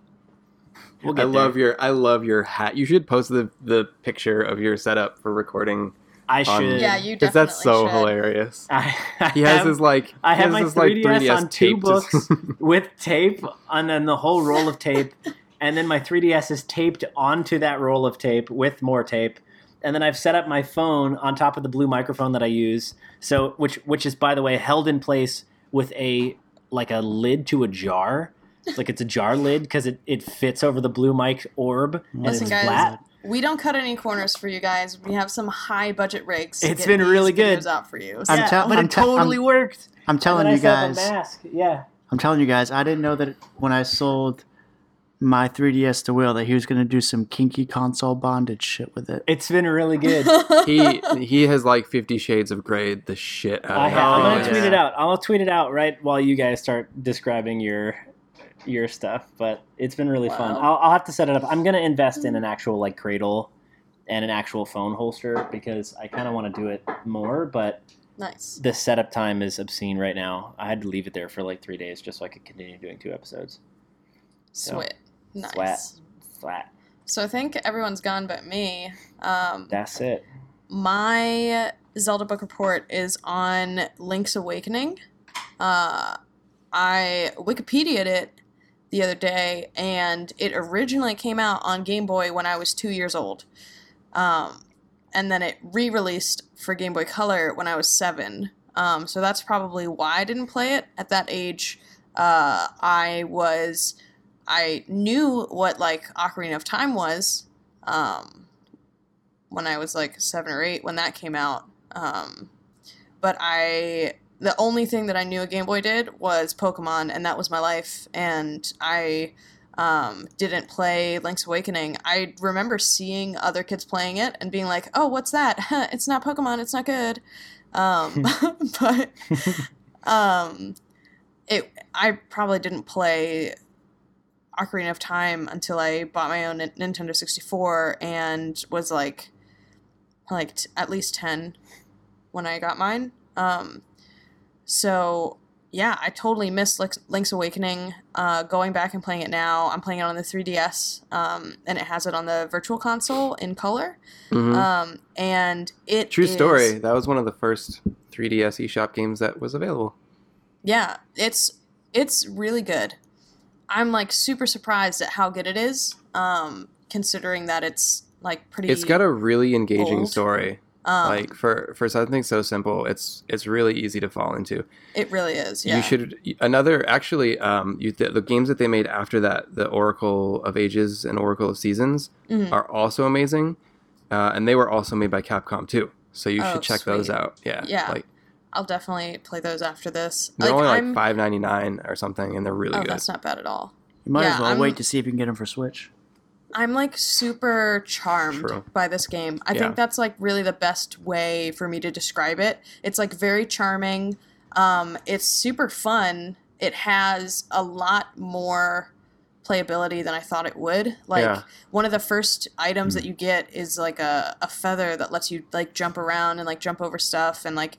We'll
I
get
love
there.
your I love your hat. You should post the the picture of your setup for recording
I
on-
should.
Yeah, you
because
definitely
that's so
should.
hilarious.
I, I
He has
have
his like
I have
has
my
his, like
3DS on two books. with tape, and then the whole roll of tape, and then my 3DS is taped onto that roll of tape with more tape. And then I've set up my phone on top of the blue microphone that I use. So which which is by the way held in place with a like a lid to a jar. Like it's a jar lid because it, it fits over the blue mic orb and
Listen,
it's
guys,
flat.
We don't cut any corners for you guys. We have some high budget rigs. to
It's
get
been
these
really good.
videos Out for you.
I'm
yeah,
tell-
but
I'm
it
te- I'm-
totally worked.
I'm telling you
then I set up
guys.
mask. Yeah.
I'm telling you guys. I didn't know that when I sold my 3DS to Will that he was going to do some kinky console bondage shit with it.
It's been really good.
he he has like Fifty Shades of Grey the shit out
I
of
have, I'm
Oh,
gonna tweet
yeah.
it out. I'll tweet it out right while you guys start describing your your stuff. But it's been really fun. I'll, I'll have to set it up. I'm gonna invest in an actual like cradle and an actual phone holster because I kind of want to do it more. But
nice.
the setup time is obscene right now. I had to leave it there for like three days just so I could continue doing two episodes. So,
Sweet. Nice.
Flat. Flat.
So I think everyone's gone but me. Um,
That's it.
my Zelda book report is on Link's Awakening. Uh, I Wikipedia'd it the other day, and it originally came out on Game Boy when I was two years old. Um, and then it re released for Game Boy Color when I was seven. Um, so that's probably why I didn't play it. At that age, uh, I was. I knew what, like, Ocarina of Time was. Um, when I was like seven or eight when that came out. Um, but I, the only thing that I knew a Game Boy did was Pokemon, and that was my life. And I um, didn't play Link's Awakening. I remember seeing other kids playing it and being like, "Oh, what's that? it's not Pokemon. It's not good." Um, but um, it, I probably didn't play Ocarina of Time until I bought my own Nin- Nintendo 64 and was like like t- at least 10 when I got mine. Um so yeah, I totally missed Link's, Link's Awakening. Uh, going back and playing it now, I'm playing it on the 3DS, um, and it has it on the Virtual Console in color.
Mhm.
Um, and it
True
is-
story. That was one of the first 3DS eShop games that was available.
Yeah, it's it's really good. I'm like super surprised at how good it is, um, considering that it's like pretty.
It's got a really engaging
old.
story.
um,
like for for something so simple, it's it's really easy to fall into.
it really is. Yeah.
You should another actually um you the, the games that they made after that, the Oracle of Ages and Oracle of Seasons
Mhm.
are also amazing. Uh, and they were also made by Capcom too. So you
Oh,
should check those out. Yeah.
Yeah.
Like
I'll definitely play those after this.
they're
like
only like
I'm.
five ninety nine or something and they're really
oh,
good.
that's not bad at all.
You might
Yeah,
as well
I'm-
wait to see if you can get them for Switch.
I'm like super charmed
True.
by this game. I
Yeah.
think that's like really the best way for me to describe it. It's like very charming. Um, it's super fun. It has a lot more playability than I thought it would. Like
Yeah.
one of the first items that you get is like a, a feather that lets you like jump around and like jump over stuff and like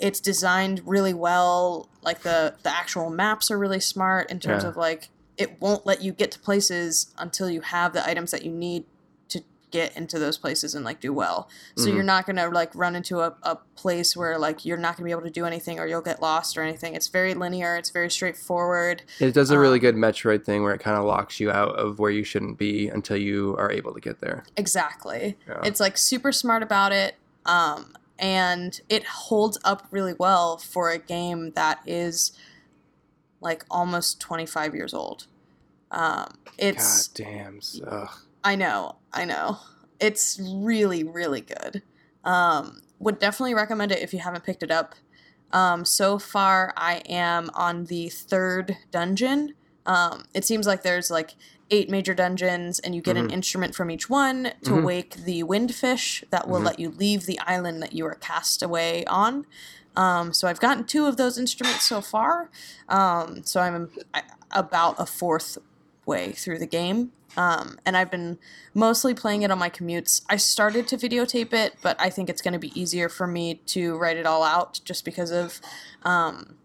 it's designed really well. Like the the actual maps are really smart in terms
Yeah.
of like it won't let you get to places until you have the items that you need to get into those places and like do well. So
Mhm.
you're not gonna like run into a, a place where like you're not gonna be able to do anything or you'll get lost or anything. It's very linear. It's very straightforward.
It does a really
Um,
good Metroid thing where it kind of locks you out of where you shouldn't be until you are able to get there.
Exactly.
Yeah.
It's like super smart about it. Um, and it holds up really well for a game that is like almost 25 years old. Um, it's
God damn. Ugh.
I know, I know. It's really, really good. Um, would definitely recommend it if you haven't picked it up. Um, so far, I am on the third dungeon. Um, it seems like there's like eight major dungeons, and you get an
Mhm.
instrument from each one to
Mhm.
wake the windfish that will
Mhm.
let you leave the island that you are cast away on. Um, so I've gotten two of those instruments so far. Um, so I'm I- about a fourth way through the game. Um, and I've been mostly playing it on my commutes. I started to videotape it, but I think it's going to be easier for me to write it all out just because of um,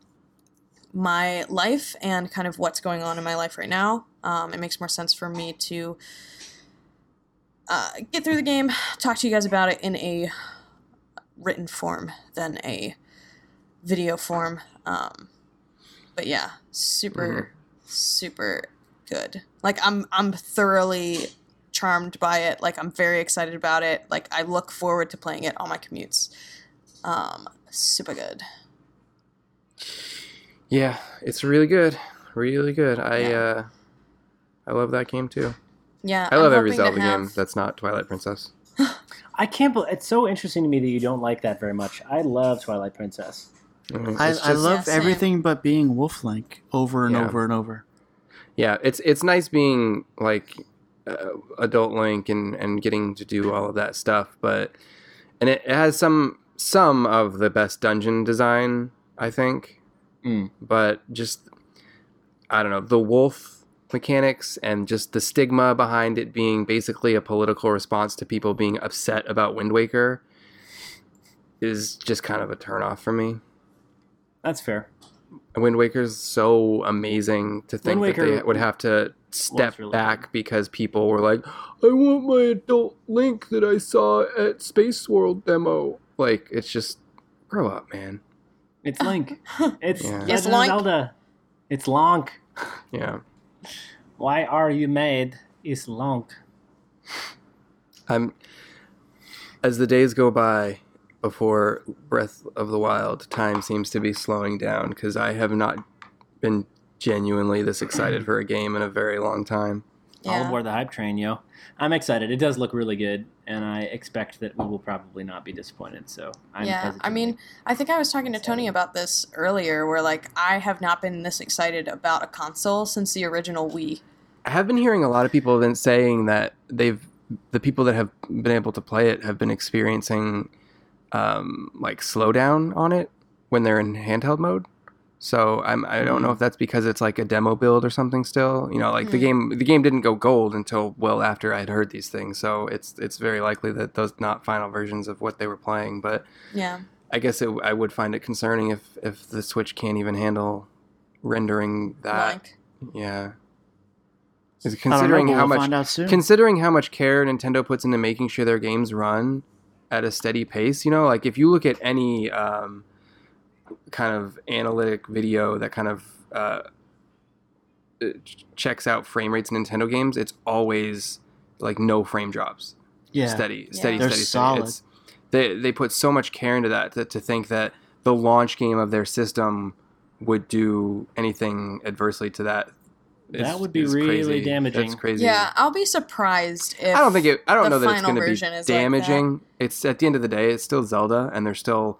my life and kind of what's going on in my life right now. Um, it makes more sense for me to uh, get through the game, talk to you guys about it in a written form than a video form. Um, but yeah, super, super good. Like I'm, I'm thoroughly charmed by it. Like I'm very excited about it. Like I look forward to playing it on my commutes. Um, super good.
Yeah, it's really good. Really good. I
Yeah.
uh I love that game too.
Yeah,
I love
I'm
every
hoping to
Zelda game that's not Twilight Princess.
I can't. believe it's so interesting to me that you don't like that very much. I love Twilight Princess.
Mhm.
I,
It's
I love
Yeah,
everything but being Wolf Link over and
Yeah.
over and over.
Yeah, it's it's nice being like uh, adult Link and and getting to do all of that stuff, but and it has some some of the best dungeon design, I think.
Mm.
But just I don't know, the wolf mechanics and just the stigma behind it being basically a political response to people being upset about Wind Waker is just kind of a turnoff for me.
That's fair.
Wind Waker's so amazing to think that they would have to step
really
back because people were like, "I want my adult Link that I saw at Space World demo." Like, it's just grow up, man.
It's Link. It's
Yeah.
Legend
Yes, Link.
Zelda. It's Lonk.
Yeah,
Why are you mad? Is long.
I'm. As the days go by before Breath of the Wild, time seems to be slowing down because I have not been genuinely this excited for a game in a very long time.
All aboard the hype train, yo. I'm excited. It does look really good, and I expect that we will probably not be disappointed. So I'm
yeah, I mean, I think I was talking to Tony about this earlier, where like I have not been this excited about a console since the original Wii.
I have been hearing a lot of people then saying that they've the people that have been able to play it have been experiencing um, like slowdown on it when they're in handheld mode. So I'm I don't know if that's because it's like a demo build or something still. You know, like the
Hmm.
game the game didn't go gold until well after I had heard these things. So it's it's very likely that those not final versions of what they were playing. But
Yeah,
I guess it, I would find it concerning if if the Switch can't even handle rendering that.
like
Yeah. Is
I don't know,
considering
but
how
we'll
much
find out soon.
considering how much care Nintendo puts into making sure their games run at a steady pace, you know, like if you look at any um, kind of analytic video that kind of uh, uh, checks out frame rates in Nintendo games, it's always like no frame drops,
yeah.
steady,
Yeah.
steady,
They're
steady,
solid.
steady. It's, they they put so much care into that to, to think that the launch game of their system would do anything adversely to that.
That would be really damaging.
That's crazy.
yeah, I'll be surprised if
I don't think it. I don't know that it's going to be
version is like
damaging. it's at the end of the day, it's still Zelda, and they're still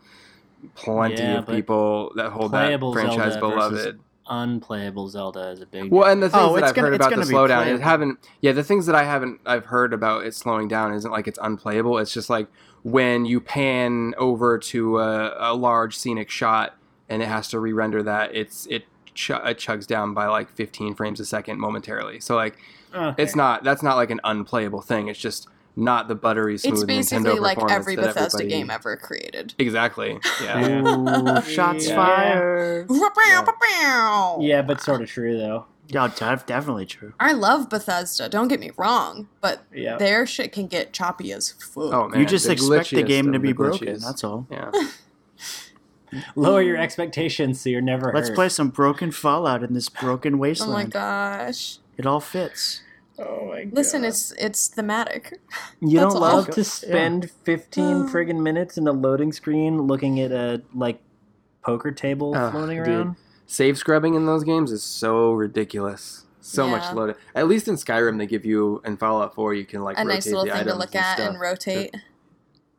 plenty
Yeah,
of people that hold that franchise
Zelda
beloved.
Unplayable Zelda is a big.
Well, and the oh, things
Oh,
that I've
gonna-
heard about the slowdown, it
playable.
haven't. Yeah, the things that I haven't, I've heard about it slowing down isn't like it's unplayable. It's just like when you pan over to a, a large scenic shot and it has to re-render that, it's it, ch- it chugs down by like 15 frames a second momentarily. So like
Okay.
it's not that's not like an unplayable thing. It's just not the buttery smooth
It's basically
Nintendo
like every Bethesda
everybody-
game ever created.
Exactly. Yeah.
Ooh, shots
Yeah.
fired.
Yeah, but sort of true though.
Yeah, definitely true.
I love Bethesda. Don't get me wrong, but
Yeah.
their shit can get choppy as fuck.
Oh man,
you just
the
expect the game to be broken.
glitches.
That's all.
yeah.
Lower your expectations so you're never
Let's
hurt.
play some broken Fallout in this broken wasteland.
Oh my gosh!
It all fits.
Oh my god.
Listen, it's it's thematic.
You
That's
don't
all.
love to spend 15 friggin' minutes in a loading screen looking at a like poker table
Ugh,
floating
dude.
around?
Save scrubbing in those games is so ridiculous. So
Yeah.
much loaded. At least in Skyrim, they give you in Fallout 4, you can like
A
rotate
nice little
the
thing to
items
look at and rotate.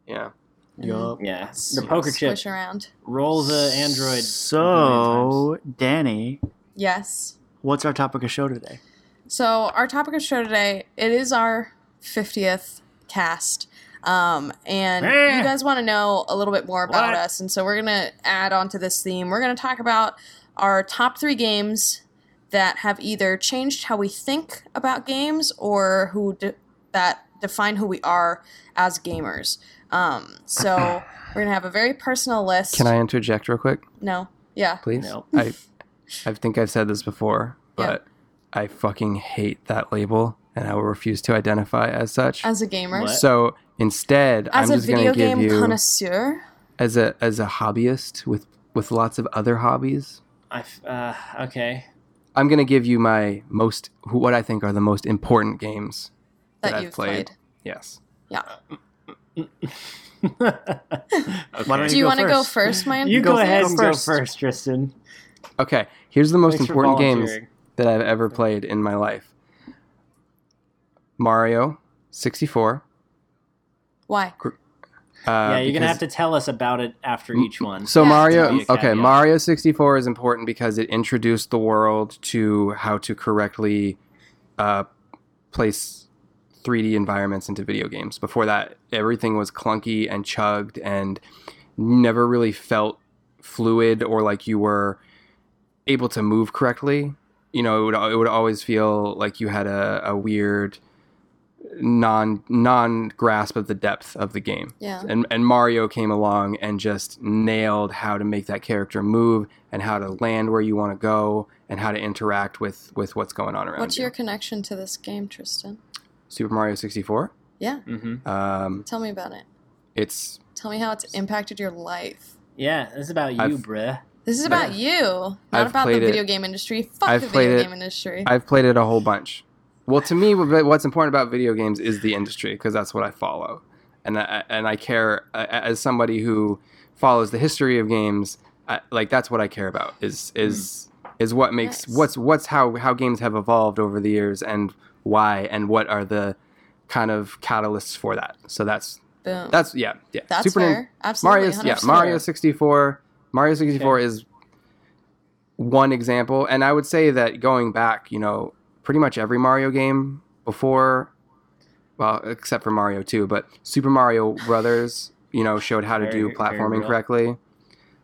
Yeah.
Yup.
Yeah.
S-
The poker chip
Squish around.
rolls a android.
So, Daney,
Yes.
what's our topic of show today?
So our topic of show today, it is our 50th cast. Um, and
Eh.
you guys want to know a little bit more about
What?
us. And so we're going to add on to this theme. We're going to talk about our top three games that have either changed how we think about games or who de- that define who we are as gamers. Um, so we're going to have a very personal list.
Can I interject real quick,
No. Yeah.
please?
No.
I I think I've said this before,
Yeah.
But I fucking hate that label and I will refuse to identify as such.
As a gamer.
What?
so instead,
As
I'm
a
just going
video
to give
game
you
connoisseur.
as a as a hobbyist with with lots of other hobbies.
I uh, okay.
I'm going to give you my most what I think are the most important games
that,
I've
you've
played.
played.
Yes.
Yeah.
okay.
Why don't
Do you want to go
first?
first, man?
You
Go
go,
f-
ahead
go
and
first.
go first, Tristan.
Okay, here's the most
Thanks
important games
volunteering.
That I've ever played in my life. Mario 64.
Why?
Uh,
yeah, you're gonna have to tell us about it after each one.
So
Yeah,
Mario, okay, Mario 64 is important because it introduced the world to how to correctly uh, place 3D environments into video games. Before that, everything was clunky and chugged and never really felt fluid or like you were able to move correctly. You know, it would it would always feel like you had a, a weird non non grasp of the depth of the game
Yeah.
and and Mario came along and just nailed how to make that character move and how to land where you want to go and how to interact with with what's going on around
What's
you.
your connection to this game, Tristan?
Super Mario 64?
Yeah.
Mm-hmm.
Um,
Tell me about it.
it's
Tell me how it's impacted your life.
Yeah, this is about you,
I've-
bruh.
This is about you, not
I've
about the
played it-
video game industry. Fuck
I've
the video
it-
game industry.
I've played it a whole bunch. Well, to me, what's important about video games is the industry because that's what I follow, and I, and I care uh, as somebody who follows the history of games. I, like that's what I care about is is is what makes
Nice.
what's what's how how games have evolved over the years and why and what are the kind of catalysts for that. So that's
Boom.
that's yeah yeah.
That's
Nin-
fair. Absolutely.
Mario's yeah Mario 64 Mario 64 is one example and I would say that going back you know pretty much every Mario game before well except for Mario 2 but Super Mario Brothers you know showed how to do
Very- very
platforming correctly.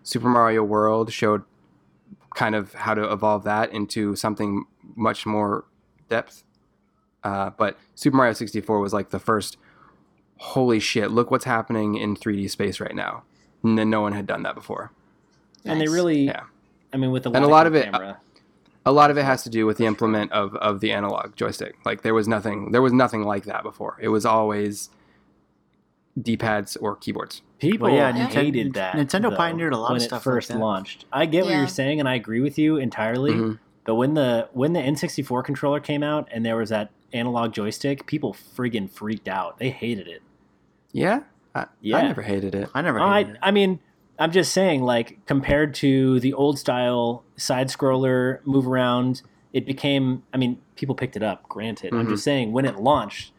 Super Mario World showed kind of how to evolve that into something much more depth. Uh, but Super Mario 64 was like the first holy shit look what's happening in 3D space right now. And then no one had done that before
And they really,
Yeah.
I mean, with the
And a lot of it-
camera,
a lot of it has to do with the implement of, of the analog joystick like there was nothing there was nothing like that before it was always d-pads or keyboards
people
Well, yeah,
Nintendo-
hated that.
Nintendo
though,
pioneered a lot of
when
stuff
it
like
first
that.
launched. I get what you're saying, and I agree with you entirely.
Mhm.
But when the when the N64 controller came out and there was that analog joystick, people friggin' freaked out. They hated it.
yeah I,
Yeah.
I never hated it
I never
I,
it.
I mean, I'm just saying, like compared to the old style side scroller move around, it became. I mean, people picked it up. Granted, I'm
Mhm.
just saying when it launched,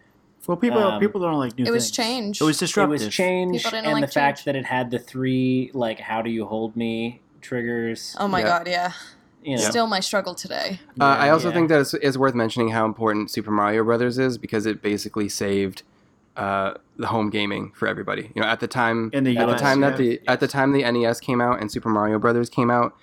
Well, people
Um,
people don't like new
It was
things.
change.
It was
it was change, and
didn't
the
like
fact
change.
that it had the three like "How do you hold me" triggers.
oh my
Yeah.
god, yeah.
You know,
Still my struggle today.
uh, i also
Yeah.
think that it's, it's worth mentioning how important super mario brothers is because it basically saved uh, the home gaming for everybody you know at the time
in the
at the time
yeah.
that the at the time the NES came out and Super Mario Brothers came out,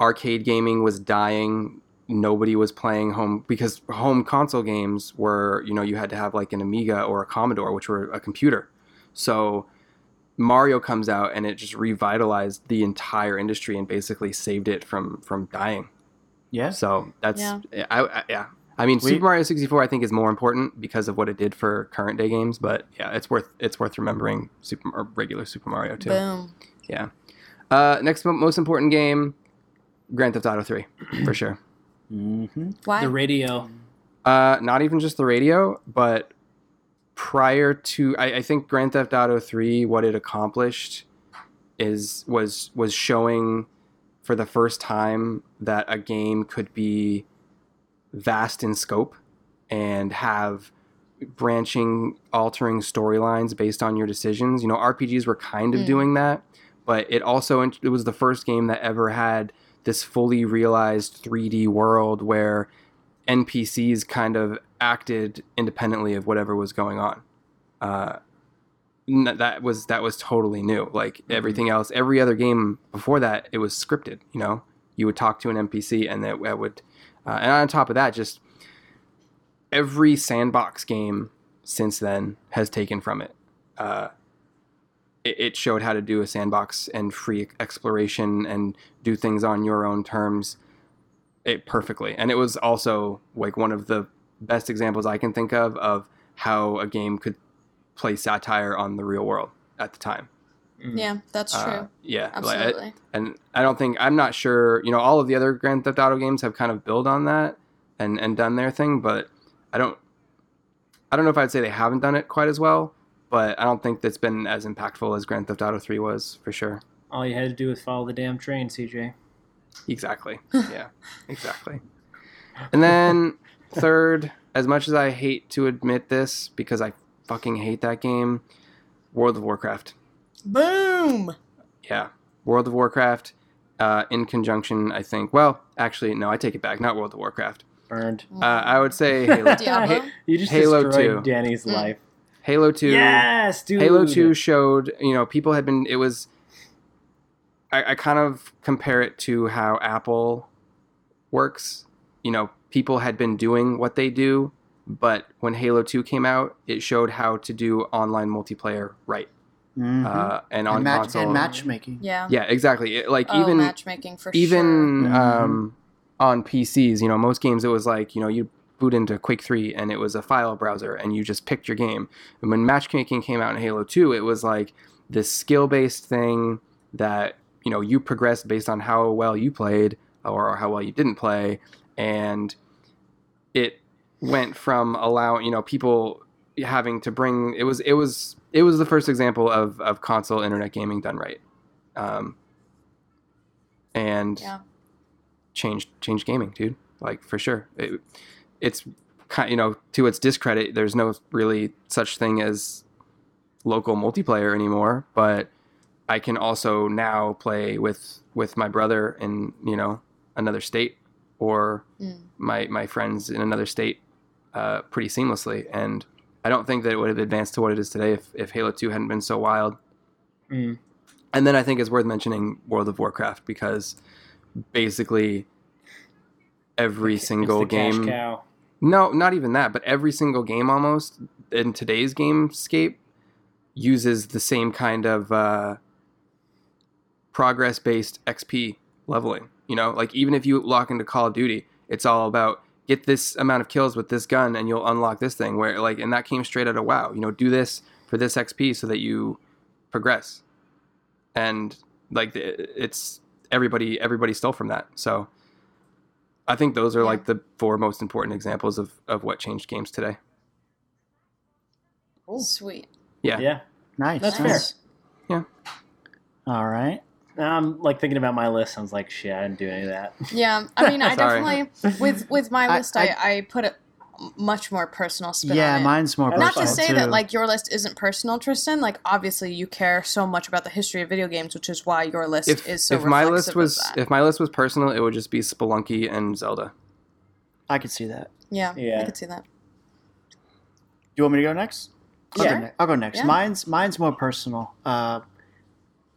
arcade gaming was dying nobody was playing home because home console games were you know you had to have like an Amiga or a Commodore, which were a computer. So Mario comes out and it just revitalized the entire industry and basically saved it from from dying.
Yeah.
So that's
Yeah.
I, I yeah. I mean,
We-
Super Mario 64 I think is more important because of what it did for current day games, but yeah, it's worth it's worth remembering Super or regular Super Mario too.
Boom.
Uh, next mo- most important game, Grand Theft Auto 3 for sure.
Mm-hmm.
Why?
The radio.
Uh, not even just the radio, but prior to I, I think Grand Theft Auto 3, what it accomplished is was was showing for the first time that a game could be vast in scope and have branching altering storylines based on your decisions. You know rpgs were kind of
Mm.
doing that but it also it was the first game that ever had this fully realized 3d world where npcs kind of acted independently of whatever was going on. Uh, that was that was totally new. Like everything else every other game before that it was scripted you know? You would talk to an npc and that, that would uh, and on top of that just every sandbox game since then has taken from it. Uh, it, it showed how to do a sandbox and free exploration and do things on your own terms it perfectly. And it was also like one of the best examples i can think of of how a game could play satire on the real world at the time
Yeah, that's
Uh,
true.
yeah like, I-
Absolutely.
and I don't think I'm not sure. You know, all of the other Grand Theft Auto games have kind of built on that and and done their thing, but I don't. I don't know if I'd say they haven't done it quite as well, but I don't think that's been as impactful as Grand Theft Auto Three was for sure.
All you had to do was follow the damn train, CJ.
Exactly. Yeah. exactly. And then third, as much as I hate to admit this because I fucking hate that game, World of Warcraft.
Boom.
Yeah, World of Warcraft, uh, in conjunction, I think. Well, actually, no, I take it back. Not World of Warcraft.
Burned.
Uh, I would say Halo,
Diablo.
You just
Halo
destroyed
2.
Daney's
Mm.
life.
Halo Two.
Yes, dude.
Halo Two showed. You know, people had been. It was. I, I kind of compare it to how Apple works. You know, people had been doing what they do, but when Halo Two came out, it showed how to do online multiplayer right,
Mhm.
uh, and on
and, match,
console.
and matchmaking.
Yeah.
Yeah, exactly. It- like
oh,
even
matchmaking for
even
sure.
um, on PCs, you know, most games it was like, you know, you boot into Quake 3 and it was a file browser and you just picked your game. And when matchmaking came out in Halo 2, it was like this skill-based thing that, you know, you progressed based on how well you played or how well you didn't play and it went from allowing, you know, people having to bring it was it was it was the first example of of console internet gaming done right. Um, and
Yeah.
changed changed gaming, dude. Like for sure. It, it's kind, you know, to its discredit, there's no really such thing as local multiplayer anymore. But I can also now play with with my brother in you know another state or
Mm.
my my friends in another state uh, pretty seamlessly. And I don't think that it would have advanced to what it is today if if Halo Two hadn't been so wild.
Mm.
And then I think it's worth mentioning World of Warcraft because basically every
It's
single game no not even that but every single game almost in today's gamescape uses the same kind of uh, progress based xp leveling you know like even if you lock into call of duty it's all about get this amount of kills with this gun and you'll unlock this thing where like and that came straight out of wow you know do this for this xp so that you progress and like it's everybody everybody stole from that so i think those are
Yeah.
like the four most important examples of of what changed games today cool.
Sweet.
yeah,
Yeah.
Nice.
That's
nice.
Yeah.
All right.
Now I'm like thinking about my list. I was like, shit, I didn't do any of that.
Yeah. I mean, I definitely with with my list, I, I, put a much more personal spin
Yeah,
on it.
mine's more
Not
Not
personal
to say
too.
that like your list isn't personal, Tristan. Like obviously you care so much about the history of video games, which is why your list
if,
is so
if my list was if my list was personal it would just be spelunky and zelda
I could see that.
yeah,
Yeah.
I could see that.
Do you want me to go next? I'll, go, ne- I'll go next.
Yeah.
Mine's mine's more personal. Uh,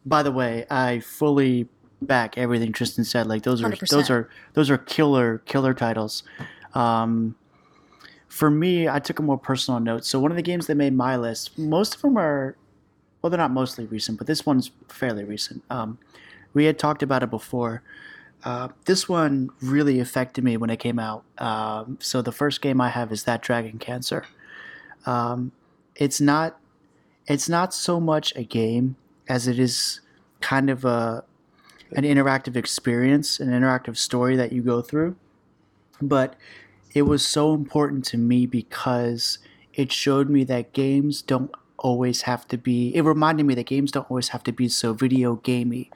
by the way, I fully back everything Tristan said. Like those are
100%.
those are those are killer killer titles. Um, for me, I took a more personal note. So one of the games that made my list, most of them are, well, they're not mostly recent, but this one's fairly recent. Um, we had talked about it before. Uh, this one really affected me when it came out. Um, so the first game I have is that Dragon Cancer. Um, it's not, it's not so much a game as it is kind of a an interactive experience, an interactive story that you go through. But it was so important to me because it showed me that games don't always have to be it reminded me that games don't always have to be so video gamey.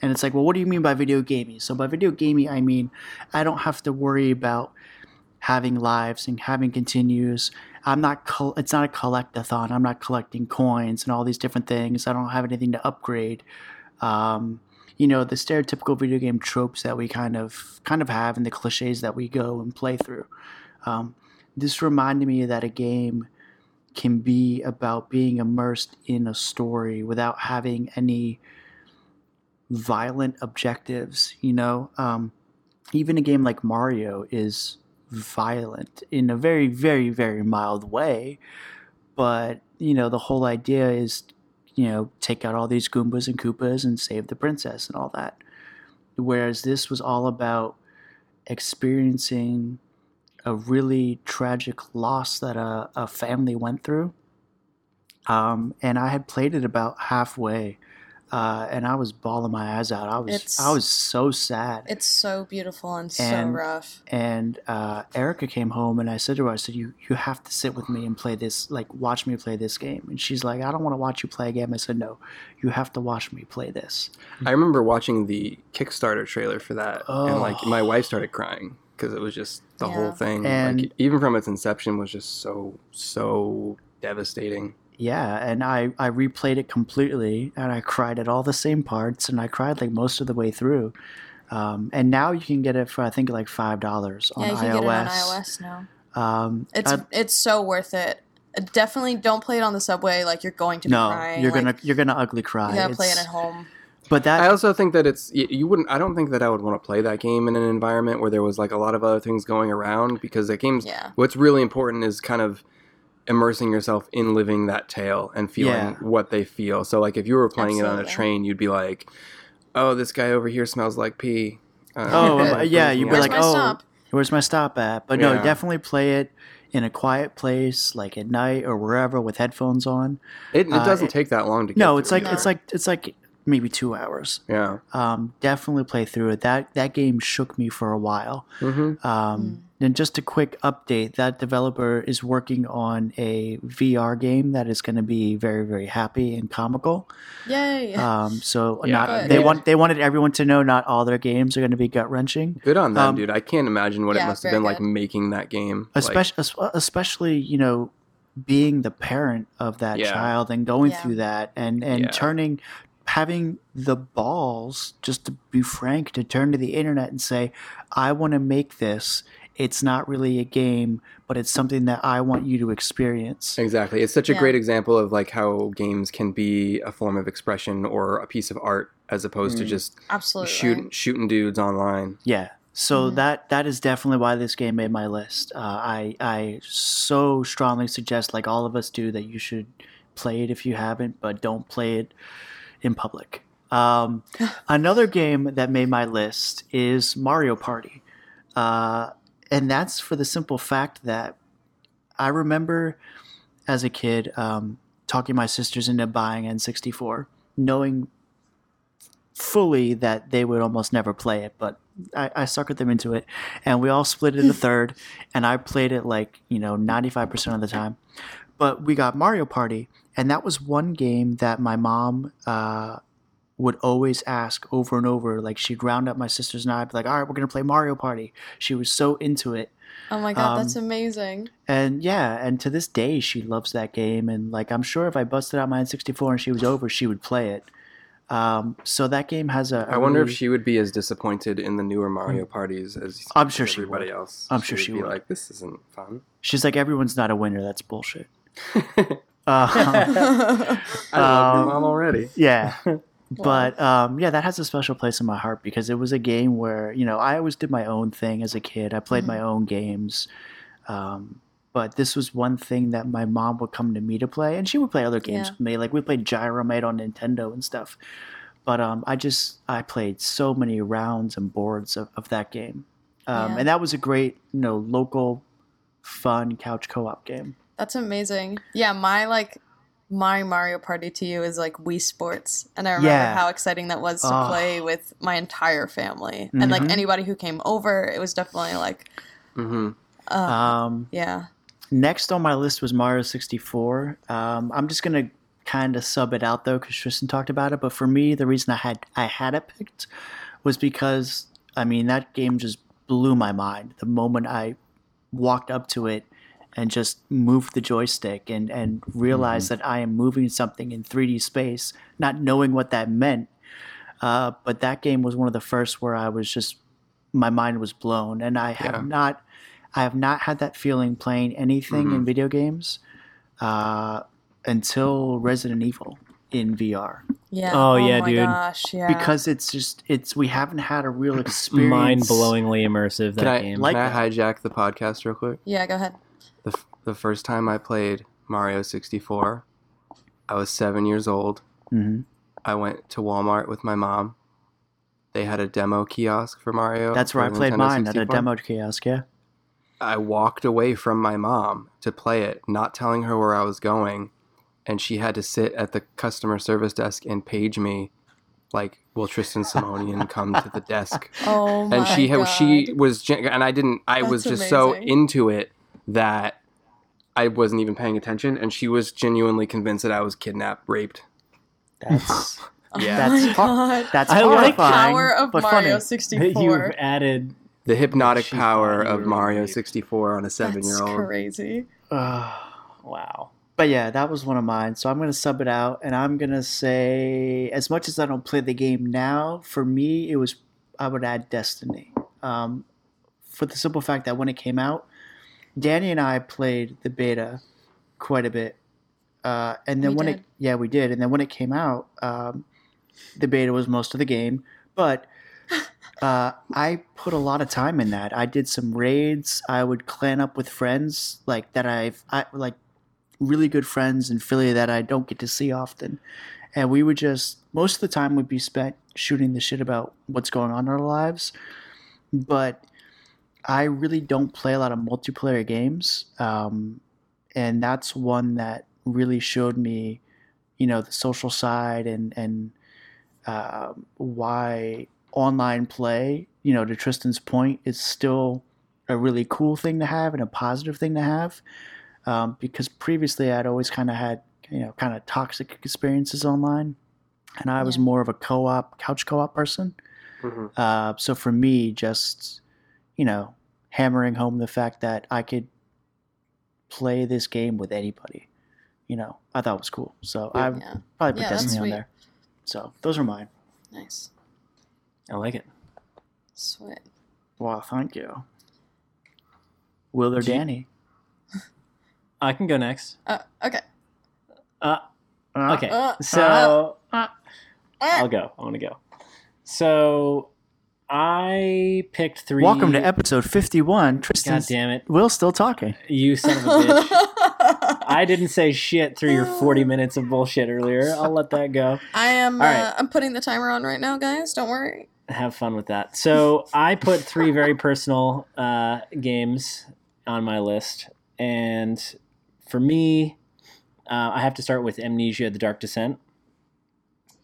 And it's like well what do you mean by video gamey? So by video gamey i mean i don't have to worry about having lives and having continues i'm not col- it's not a collectathon. I'm not collecting coins and all these different things. I don't have anything to upgrade. Um, you know the stereotypical video game tropes that we kind of kind of have and the cliches that we go and play through. Um, this reminded me that a game can be about being immersed in a story without having any violent objectives you know? Um, even a game like mario is violent in a very very very mild way but you know the whole idea is you know take out all these goombas and koopas and save the princess and all that whereas this was all about experiencing a really tragic loss that a, a family went through. Um, and I had played it about halfway, uh, and I was bawling my eyes out. I was
It's-
I was so sad.
It's so beautiful and so rough.
and uh, Erica came home, and I said to her, "I said you you have to sit with me and play this, like watch me play this game." And she's like, "I don't want to watch you play a game." I said, "No, you have to watch me play this."
I remember watching the Kickstarter trailer for that, and like
Oh.
my wife started crying because it was just the
Yeah.
whole thing.
And-
like even from its inception was just so so devastating.
Yeah, and I I replayed it completely, and I cried at all the same parts, and I cried like most of the way through. Um, and now you can get it for I think like five dollars on
Yeah, you can
iOS.
get it on iOS now.
Um,
It's
I-
it's so worth it. Definitely don't play it on the subway. Like you're going to
no,
crying.
you're
like,
gonna you're gonna ugly cry.
You gotta play it at home.
But that
I also think that it's you wouldn't. I don't think that I would want to play that game in an environment where there was like a lot of other things going around because that game's
Yeah.
what's really important is kind of immersing yourself in living that tale and feeling
Yeah.
what they feel. So like if you were playing it on a train, you'd be like, "Oh, this guy over here smells like pee." Uh,
Oh, yeah, you'd be like, oh,
stop?
where's my stop at? But no,
Yeah.
definitely play it in a quiet place, like at night or wherever, with headphones on.
it, it
uh,
doesn't
it-
take that long to get.
No, it's
through.
like it's like it's like maybe two hours.
yeah.
Um, definitely play through it. That that game shook me for a while.
hmm
Um, And just a quick update: that developer is working on a VR game that is going to be very, very happy and comical.
Yay.
Um, so
Yeah,
not,
good.
they
Yeah.
want they wanted everyone to know not all their games are going to be gut wrenching.
Good on them,
Um,
dude. I can't imagine what it must have
very
been like making that game. Like,
especially especially you know being the parent of that
Yeah.
child and going
Yeah.
through that and and
Yeah.
turning having the balls just to be frank to turn to the internet and say i want to make this it's not really a game but it's something that i want you to experience
Exactly. It's such a
Yeah.
great example of like how games can be a form of expression or a piece of art as opposed to
Mm.
just
Absolutely.
shooting shooting dudes online.
Yeah. So
Mhm.
that that is definitely why this game made my list. Uh, I I so strongly suggest, like all of us do, that you should play it if you haven't, but don't play it in public. Um, another game that made my list is Mario Party, uh, and that's for the simple fact that I remember as a kid um, talking my sisters into buying N64, knowing fully that they would almost never play it, but I, I suckered them into it, and we all split it in the third, and I played it like you know ninety five percent of the time. But we got Mario Party, and that was one game that my mom uh, would always ask over and over. Like she'd round up my sisters and I'd be like, "All right, we're gonna play Mario Party." She was so into it,
Oh my god, that's
Um,
amazing.
and yeah, and to this day she loves that game. And like I'm sure if I busted out my N64 and she was over, she would play it. Um, so that game has a.
I
a
wonder
really-
if she would be as disappointed in the newer Mario parties as.
I'm sure she
everybody
would.
else.
I'm sure she would
be
would.
like, "This isn't fun."
She's like, everyone's not a winner. That's bullshit.
I
Uh,
love your
Um,
mom already.
yeah. But um, yeah, that has a special place in my heart because it was a game where you know I always did my own thing as a kid. I played my own games, um, but this was one thing that my mom would come to me to play, and she would play other games
Yeah.
with me. Like we played Gyromite on Nintendo and stuff. But um, I just I played so many rounds and boards of, of that game, um,
Yeah.
and that was a great you know local, fun couch co-op game.
That's amazing. Yeah, my like my Mario Party to you is like Wii Sports, and I remember
Yeah.
how exciting that was to
Oh.
play with my entire family and like
Mhm.
anybody who came over. It was definitely like,
Mm-hmm.
uh,
Um,
yeah,
Next on my list was Mario 64. Um, I'm just gonna kind of sub it out though because Tristan talked about it. But for me, the reason I had I had it picked was because I mean that game just blew my mind the moment I walked up to it and just move the joystick and and realized that I am moving something in 3D space, not knowing what that meant. Uh, but that game was one of the first where I was just my mind was blown, and I have not I have not had that feeling playing anything in video games uh, until Resident Evil in VR
yeah.
Oh, yeah,
my
dude.
Gosh, yeah.
because it's just it's we haven't had a real experience.
Mind-blowingly immersive that
Can I,
game.
Like
can I hijack the podcast real quick?
yeah, go ahead.
The, first time I played Mario 64, I was seven years old.
Mhm.
I went to Walmart with my mom. They had a demo kiosk for Mario.
That's where I played
Nintendo
mine at a demo kiosk. Yeah,
I walked away from my mom to play it, not telling her where I was going, and she had to sit at the customer service desk and page me, like, "Will Tristan Simonian come to the desk?"
Oh my
And she
god.
she was, and I didn't. I was
That's
just so into it that I wasn't even paying attention, and she was genuinely convinced that I was kidnapped, raped.
that's
Oh
Yeah.
my
That's hor-
god.
that's
I like
horrifying,
Power of
but
Mario
funny.
64.
You've added.
The hypnotic
She
power of Mario
raped.
64 on a seven-year-old.
crazy.
Uh,
Wow.
but yeah, that was one of mine. So I'm gonna sub it out, and I'm gonna say, as much as I don't play the game now, for me it was I would add Destiny, um, for the simple fact that when it came out, Danny and I played the beta quite a bit, uh, and then
We
when it yeah we did, and then when it came out, um, the beta was most of the game, but. Uh, I put a lot of time in that. I did some raids. I would clan up with friends like that. I've I like really good friends in Philly that I don't get to see often. And we would just, most of the time would be spent shooting the shit about what's going on in our lives. But I really don't play a lot of multiplayer games. Um, and that's one that really showed me, you know, the social side and, and um why online play, you know, to Tristan's point, is still a really cool thing to have and a positive thing to have um, because previously I'd always kind of had you know kind of toxic experiences online, and I was
Yeah.
more of a co-op couch co-op person.
Mhm.
Uh, so for me, just you know, hammering home the fact that I could play this game with anybody, you know, I thought it was cool. So I
Yeah.
probably put
Yeah, that's
Destiny on there. So those are mine.
Nice.
I like it.
Sweet.
Wow, thank you. Will or Danny?
I can go next.
Uh, okay.
Uh,
Uh,
okay.
Uh,
So
uh,
I'll go. I want to go. So I picked three.
Welcome to episode fifty-one.
Tristan, God
Tristan's
damn it!
Will's still talking.
You son of a bitch. I didn't say shit through your 40 minutes of bullshit earlier. I'll let that go.
I am.
All
Uh. I'm putting the timer on right now, guys. Don't worry.
Have fun with that. So I put three very personal uh, games on my list, and for me, uh, I have to start with Amnesia: The Dark Descent.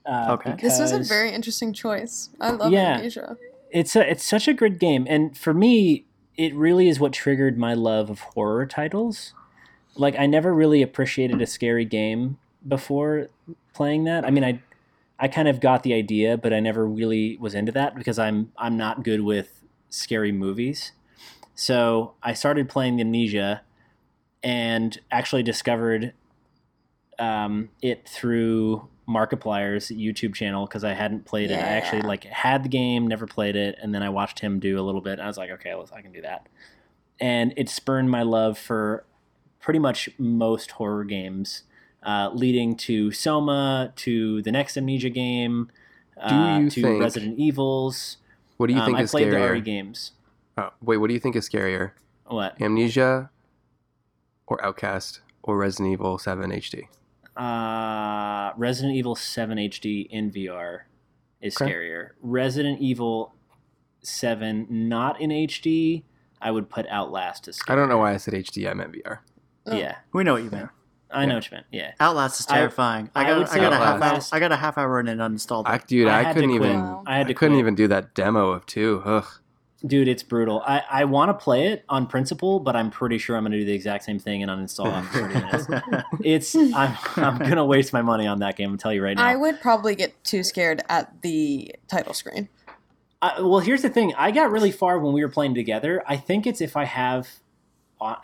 Uh,
Okay.
This was a very interesting choice. I love
Yeah.
Amnesia.
It's a, it's such a good game and for me it really is what triggered my love of horror titles. Like i never really appreciated a scary game before playing that. I mean i i kind of got the idea but i never really was into that because i'm i'm not good with scary movies. So i started playing amnesia and actually discovered um, it through Markiplier's YouTube channel because I hadn't played it. I actually like had the game, never played it, and then I watched him do a little bit. And I was like, okay, I can do that. And it spurned my love for pretty much most horror games uh, leading to Soma, to the next Amnesia game, uh, to
think-
Resident Evils.
What do you
Um,
think
I
is
played the
scarier?
RE games.
Oh, wait, what do you think is scarier?
What?
Amnesia or Outlast or Resident Evil 7 HD?
Uh, Resident Evil 7 HD in VR is
Okay.
scarier. Resident Evil 7 not in HD, I would put Outlast as scarier.
I don't know why I said HD. I meant VR.
Oh.
Yeah,
We know what you meant.
I know what you meant. Yeah.
Outlast is terrifying. I,
I
got,
would
I,
say
got a half hour. I got a half hour in and uninstalled.
I, dude,
I
I, couldn't even.
I had to I
couldn't
quit.
even do that demo of two. Ugh.
Dude, it's brutal. I, I want to play it on principle, but I'm pretty sure I'm going to do the exact same thing and uninstall after 30 minutes. It's I'm I'm gonna waste my money on that game. I'm tell you right now.
I would probably get too scared at the title screen.
I, well, here's the thing. I got really far when we were playing together. I think it's if I have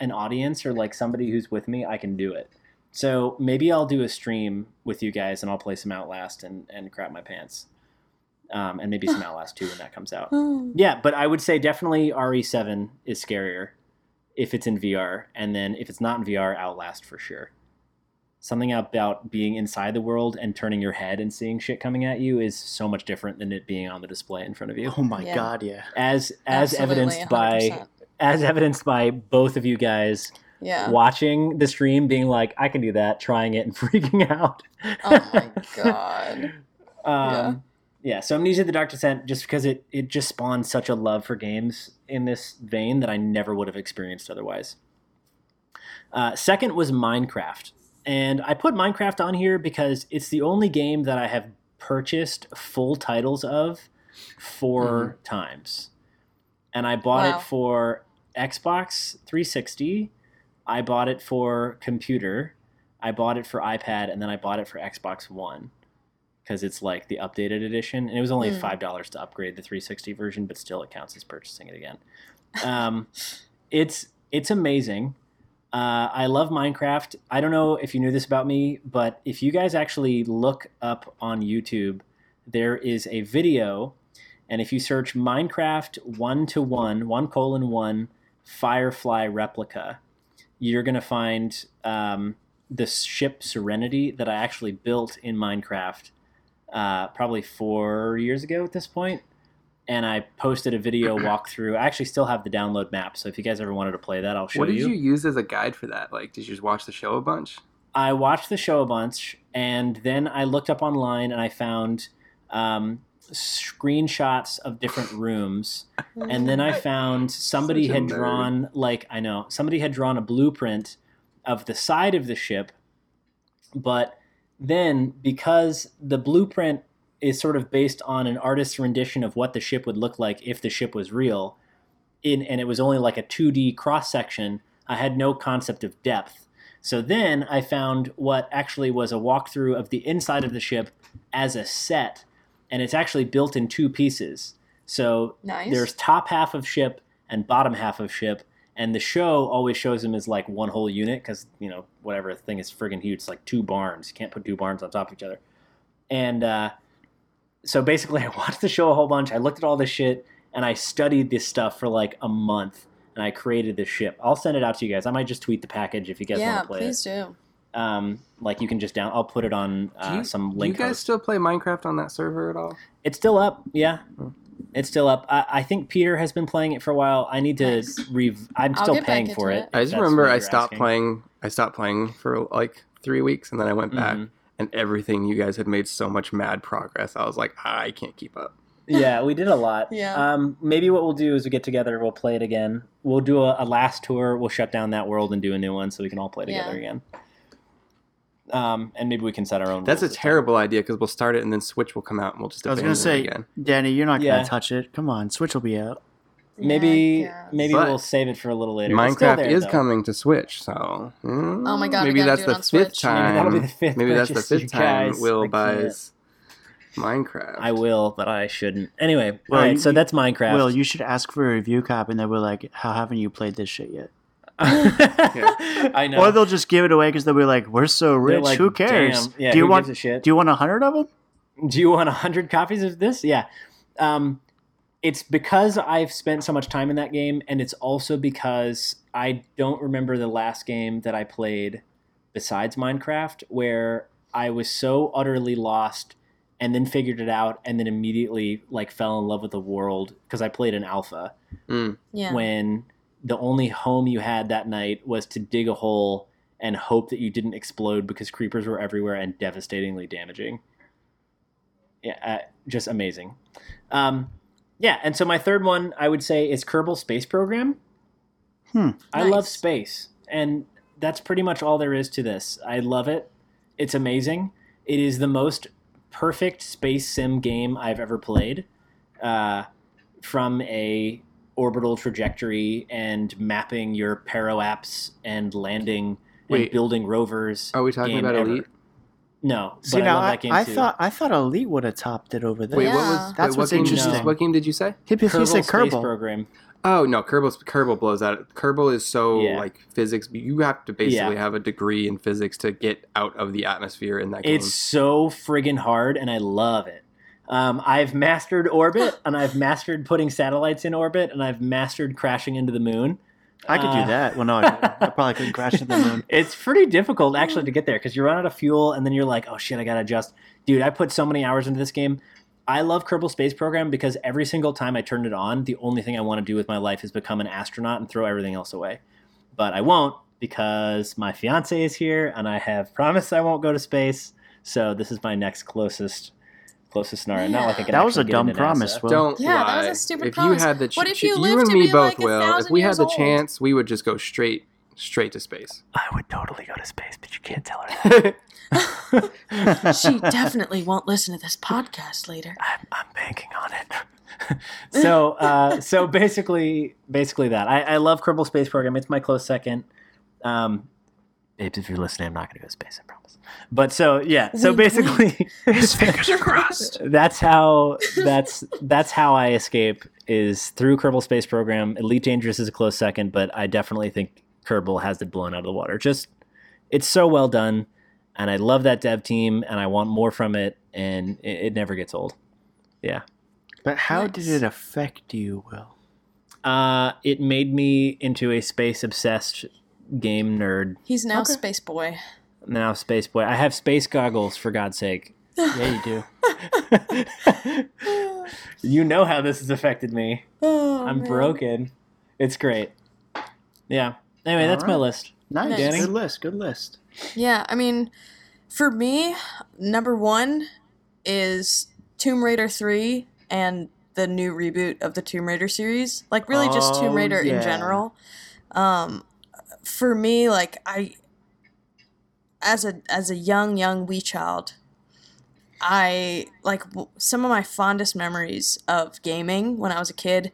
an audience or like somebody who's with me, I can do it. So maybe I'll do a stream with you guys and I'll play some Outlast and, and crap my pants. Um, and maybe some Outlast 2 when that comes out. Yeah, but I would say definitely RE7 is scarier if it's in VR. And then if it's not in VR, Outlast for sure. Something about being inside the world and turning your head and seeing shit coming at you is so much different than it being on the display in front of you
Oh my
Yeah.
god, yeah.
as as
Absolutely,
evidenced by
100%.
as evidenced by both of you guys
yeah.
watching the stream being like i can do that trying it and freaking out
Oh my god.
um, yeah. so amnesia the dark descent just because it it just spawned such a love for games in this vein that i never would have experienced otherwise uh, second was minecraft and i put minecraft on here because it's the only game that i have purchased full titles of 4 times and i bought
Wow.
it for xbox 360 i bought it for computer i bought it for ipad and then i bought it for xbox one because it's like the updated edition and it was only
Hmm.
five dollars to upgrade the 360 version but still it counts as purchasing it again. Um, it's it's amazing. Uh, i love minecraft. I don't know if you knew this about me but if you guys actually look up on youtube there is a video and if you search minecraft one to one one colon one firefly replica you're going to find um, the ship serenity that i actually built in minecraft uh, probably four years ago at this point and i posted a video walkthrough i actually still have the download map so if you guys ever wanted to play that i'll show you.
What did
you
you use as a guide for that? Like, did you just watch the show a bunch?
I watched the show a bunch, and then I looked up online and I found um, screenshots of different rooms, and then I found somebody
Such
had
nerd.
drawn like I know somebody had drawn a blueprint of the side of the ship, but then because the blueprint is sort of based on an artist's rendition of what the ship would look like if the ship was real, in and it was only like a 2D cross section, I had no concept of depth. So then I found what actually was a walkthrough of the inside of the ship as a set, and it's actually built in two pieces. So
nice.
there's top half of ship and bottom half of ship, and the show always shows them as like one whole unit because you know whatever thing is friggin' huge. It's like two barns. You can't put two barns on top of each other. And uh, so basically, I watched the show a whole bunch. I looked at all this shit, and I studied this stuff for like a month, and I created this ship. I'll send it out to you guys. I might just tweet the package if you guys
yeah,
want to play
please
it.
Please do.
Um, like you can just down. I'll put it on
Do
uh,
you,
some link.
do you guys
host.
still play Minecraft on that server at all?
It's still up, yeah. It's still up. I, I think Peter has been playing it for a while. I need to
Nice.
rev. I'm
I'll
still
get
paying for it.
it.
I just remember I stopped
asking.
playing. I stopped playing for like three weeks, and then I went back,
Mhm.
and everything you guys had made so much mad progress. I was like, I can't keep up.
yeah, we did a lot.
Yeah.
Um, maybe what we'll do is we get together. We'll play it again. We'll do a, a last tour. We'll shut down that world and do a new one so we can all play together
Yeah.
again. Um, and maybe we can set our own.
That's a
rules time.
terrible idea because we'll start it, and then Switch will come out, and we'll just
I was gonna say,
again.
Danny, you're not
Yeah.
gonna touch it. Come on, Switch will be out.
Maybe
Yeah,
maybe
But
we'll save it for a little later.
Minecraft
there,
is
though.
coming to Switch, so mm,
Oh my God,
maybe that's the fifth time.
Maybe that'll be the fifth
Maybe that's the fifth time. Will buys Minecraft.
I will, but I shouldn't. Anyway,
Well,
all right.
you-
So that's Minecraft.
Will, you should ask for a review copy, and then we're like, "How haven't you played this shit yet?"
I know.
Or they'll just give it away because they'll be like, "We're so rich.
like,
who cares?
Yeah,
do you
who
want?
gives a shit?
Do you want a hundred of them?"
Do you want a 100 copies of this? Yeah. Um, it's because I've spent so much time in that game, and it's also because I don't remember the last game that I played besides Minecraft where I was so utterly lost and then figured it out and then immediately like fell in love with the world because I played an alpha
Mm.
Yeah.
when the only home you had that night was to dig a hole and hope that you didn't explode because creepers were everywhere and devastatingly damaging. Yeah, uh, just amazing. Um, yeah, and so my third one I would say is Kerbal Space Program.
Hmm.
I love space, and that's pretty much all there is to this. I love it. It's amazing. It is the most perfect space sim game I've ever played. Uh, from a orbital trajectory and mapping your paro apps and landing and building rovers.
Are we talking about
ever.
Elite?
No,
See
but I love
I,
that game
I
too.
thought I thought Elite would have topped it over there.
Wait, what was
That's
wait,
what's
what game did you-
interesting.
what game did you say?
He, he
Kerbal
said
Space
Kerbal.
Program.
Oh no, Kerbal Kerbal blows out. Kerbal is so
Yeah.
like physics. You have to basically
Yeah.
have a degree in physics to get out of the atmosphere in that game.
It's so friggin' hard, and I love it. Um, I've mastered orbit, and I've mastered putting satellites in orbit, and I've mastered crashing into the moon.
I could
Uh,
do that. Well, no, I. I probably couldn't crash into the moon.
It's pretty difficult actually to get there because you run out of fuel and then you're like, oh shit, I gotta adjust. Dude, I put so many hours into this game. I love Kerbal Space Program because every single time I turn it on, the only thing I want to do with my life is become an astronaut and throw everything else away. But I won't because my fiance is here and I have promised I won't go to space. So this is my next closest closest scenario. Now I think I can
That was a dumb promise,
NASA.
Will.
Don't
Yeah,
lie.
that was a stupid
if
promise.
you had the ch-
What if
ch-
you
and
to
me
be,
both
like,
will. If we had the
old?
chance, we would just go straight straight to space.
I would totally go to space, but you can't tell her that.
she definitely won't listen to this podcast later.
I'm, I'm banking on it.
so uh, so basically basically that I, I love Kerbal Space Program. It's my close second. Um, babes, if you're listening, I'm not going to go to space. I promise. But so yeah, so
Wink,
basically,
His fingers are crossed.
that's how that's that's how I escape is through Kerbal Space Program. Elite Dangerous is a close second, but I definitely think Kerbal has it blown out of the water. Just it's so well done, and I love that dev team, and I want more from it, and it, it never gets old. Yeah.
But how did it affect you, Will?
Uh, it made me into a space obsessed game nerd.
He's now
Okay.
Space Boy.
Now, space boy. I have space goggles for God's sake.
Yeah, you do.
you know how this has affected me.
Oh,
I'm
man.
broken. It's great. Yeah. Anyway, that's my list.
Nice.
Nice.
Good list. Good list.
Yeah, I mean, for me, number one is Tomb Raider 3 and the new reboot of the Tomb Raider series. Like, really, just Tomb
Oh,
Raider
yeah.
in general. Um, for me, like, I. As a as a young young wee child, I like w- some of my fondest memories of gaming when I was a kid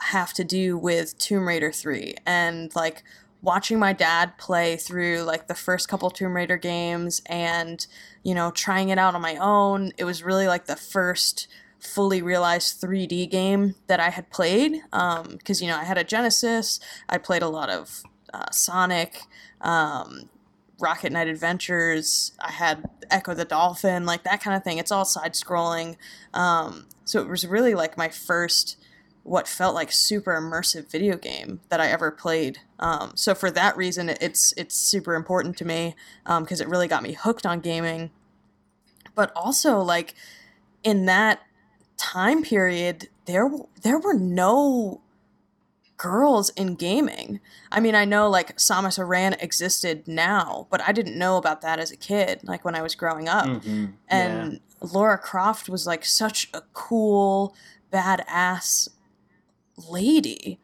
have to do with Tomb Raider 3 and like watching my dad play through like the first couple Tomb Raider games and you know trying it out on my own. It was really like the first fully realized 3D game that I had played um, because you know I had a Genesis. I played a lot of uh, Sonic. Um, Rocket Knight Adventures. I had Ecco the Dolphin, like that kind of thing. It's all side scrolling. Um, so it was really like my first, what felt like super immersive video game that I ever played. Um, so for that reason, it's it's super important to me because it really got me hooked on gaming. But also like in that time period, there there were no girls in gaming. I mean, I know like Samus Aran existed now, but I didn't know about that as a kid, like when I was growing up.
Mhm.
And Lara Croft was like such a cool, badass lady.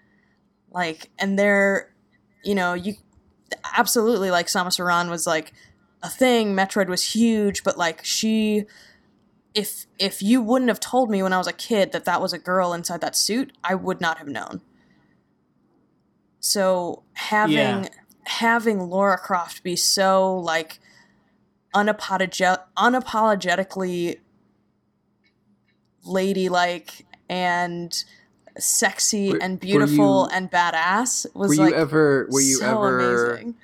Like, and there, you know, you absolutely like Samus Aran was like a thing. Metroid was huge, but like she. If if you wouldn't have told me when I was a kid that that was a girl inside that suit, I would not have known. So having
Yeah.
having Lara Croft be so like unapologet- unapologetically ladylike and sexy
Were-
and beautiful
you-
and badass was
were you
like
ever? Were you
so
ever?
amazing.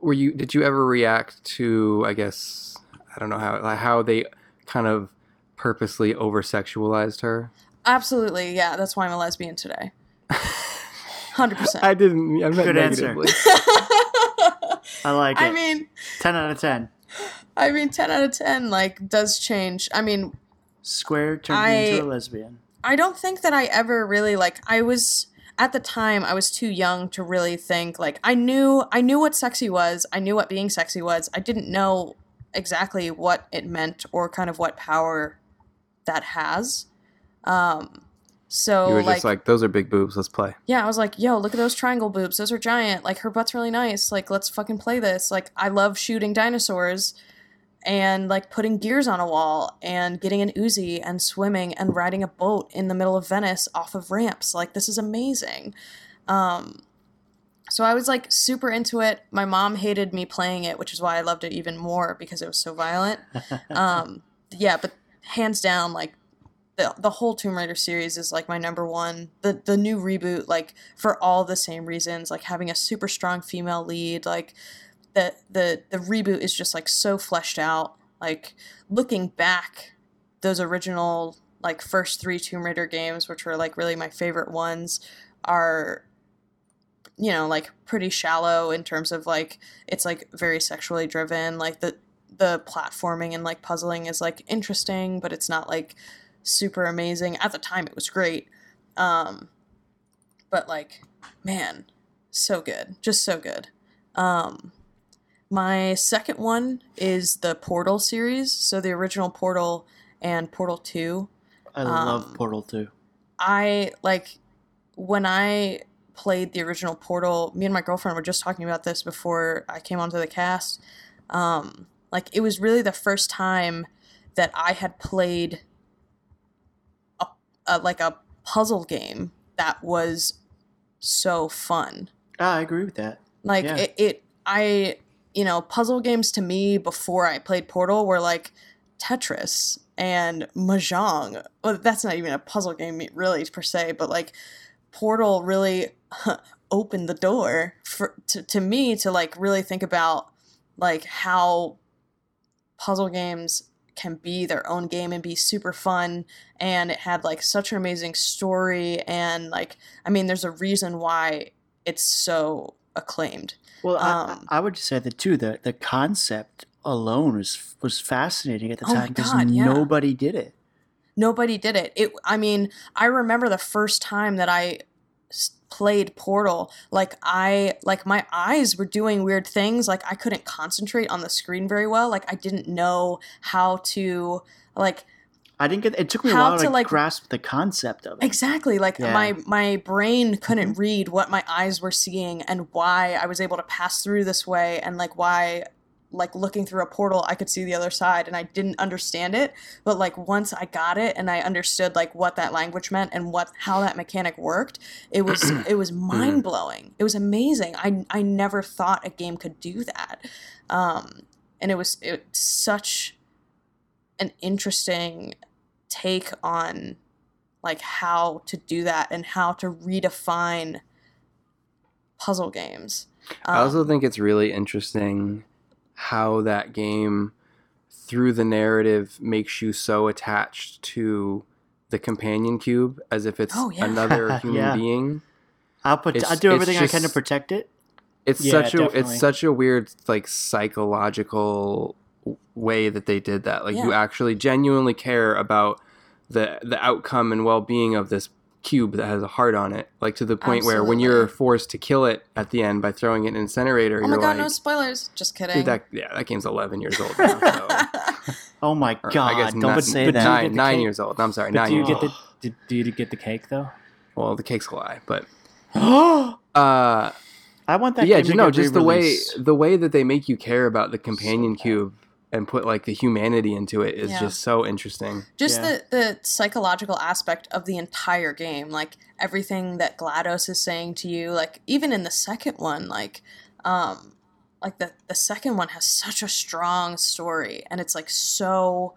Were you? Did you ever react to? I guess I don't know how like how they kind of purposely over sexualized her.
Absolutely, yeah. That's why I'm a lesbian today. Hundred percent.
I didn't. I meant
Good answer.
negatively.
I like it.
I mean,
ten out of ten.
I mean, ten out of ten like does change. I mean,
Square turned
I-
me into a lesbian.
I don't think that I ever really like I was at the time I was too young to really think like I knew I knew what sexy was. I knew what being sexy was. I didn't know exactly what it meant or kind of what power that has. Um so
you were
like,
just like, those are big boobs. Let's play.
yeah, I was like, yo, look at those triangle boobs. Those are giant. Like her butt's really nice. Like let's fucking play this. Like I love shooting dinosaurs and like putting gears on a wall and getting an Uzi and swimming and riding a boat in the middle of Venice off of ramps. Like this is amazing. Um so I was like super into it. My mom hated me playing it, which is why I loved it even more because it was so violent. um yeah, but hands down like the, the whole Tomb Raider series is like my number one. The the new reboot, like for all the same reasons, like having a super strong female lead, like the the the reboot is just like so fleshed out. Like looking back, those original like first three Tomb Raider games, which were like really my favorite ones, are you know like pretty shallow in terms of like it's like very sexually driven. Like the the platforming and like puzzling is like interesting, but it's not like super amazing. At the time, it was great. Um, but like, man, so good, just so good. Um, my second one is the Portal series. So the original Portal and Portal Two.
I love
Um,
Portal 2.
I like when I played the original Portal. Me and my girlfriend were just talking about this before I came onto the cast. Um, like it was really the first time that I had played a, like a puzzle game that was so fun.
Ah, I agree with that.
Like
Yeah.
it, it, I, you know, puzzle games to me before I played Portal were like Tetris and Mahjong. Well, that's not even a puzzle game really per se, but like Portal really opened the door for to, to me to like really think about like how puzzle games can be their own game and be super fun and it had like such an amazing story and like i mean there's a reason why it's so acclaimed
Well,
Um,
I, I would say that too. The the concept alone was was fascinating at the
Oh
time because
yeah.
nobody did it.
nobody did it it i mean i remember the first time that i played portal like i like my eyes were doing weird things like i couldn't concentrate on the screen very well like i didn't know how to like
I didn't get. It took me a while
to,
to
like-
grasp the concept of it.
Exactly. Like
Yeah.
my my brain couldn't mm-hmm. read what my eyes were seeing and why I was able to pass through this way and like why like looking through a portal I could see the other side and I didn't understand it. But like once I got it and I understood like what that language meant and what how that mechanic worked it was it was mind-blowing. It was amazing. I I never thought a game could do that. Um and it was it such an interesting take on like how to do that and how to redefine puzzle games.
I also
Um,
think it's really interesting how that game, through the narrative, makes you so attached to the companion cube as if it's
Oh, yeah.
another human
Yeah.
being.
I'll put.
It's-
I'll do everything I can to protect it.
It's
Yeah,
such a
definitely.
it's such a weird like psychological way that they did that. Like you actually genuinely care about the the outcome and well being of this cube that has a heart on it. Like to the point where when you're forced to kill it at the end by throwing it in an incinerator,
oh my
you're
god,
like,
no spoilers. Just kidding.
dude, that yeah, that game's 11 years old now. So.
Oh my
Or,
god!
I guess
don't
ni-
say
but
that.
Nine, nine years old. I'm sorry,
But
nine
do you
years
get
old.
the do, do you get the cake though?
Well, the cake's a lie, but
I
uh,
want that.
yeah,
game
just
to
no,
get
just the way the way that they make you care about the companion cube and put like the humanity into it is
Yeah.
just so interesting.
Just
Yeah.
the, the psychological aspect of the entire game, like everything that GLaDOS is saying to you, like even in the second one, like um like the the second one has such a strong story and it's like so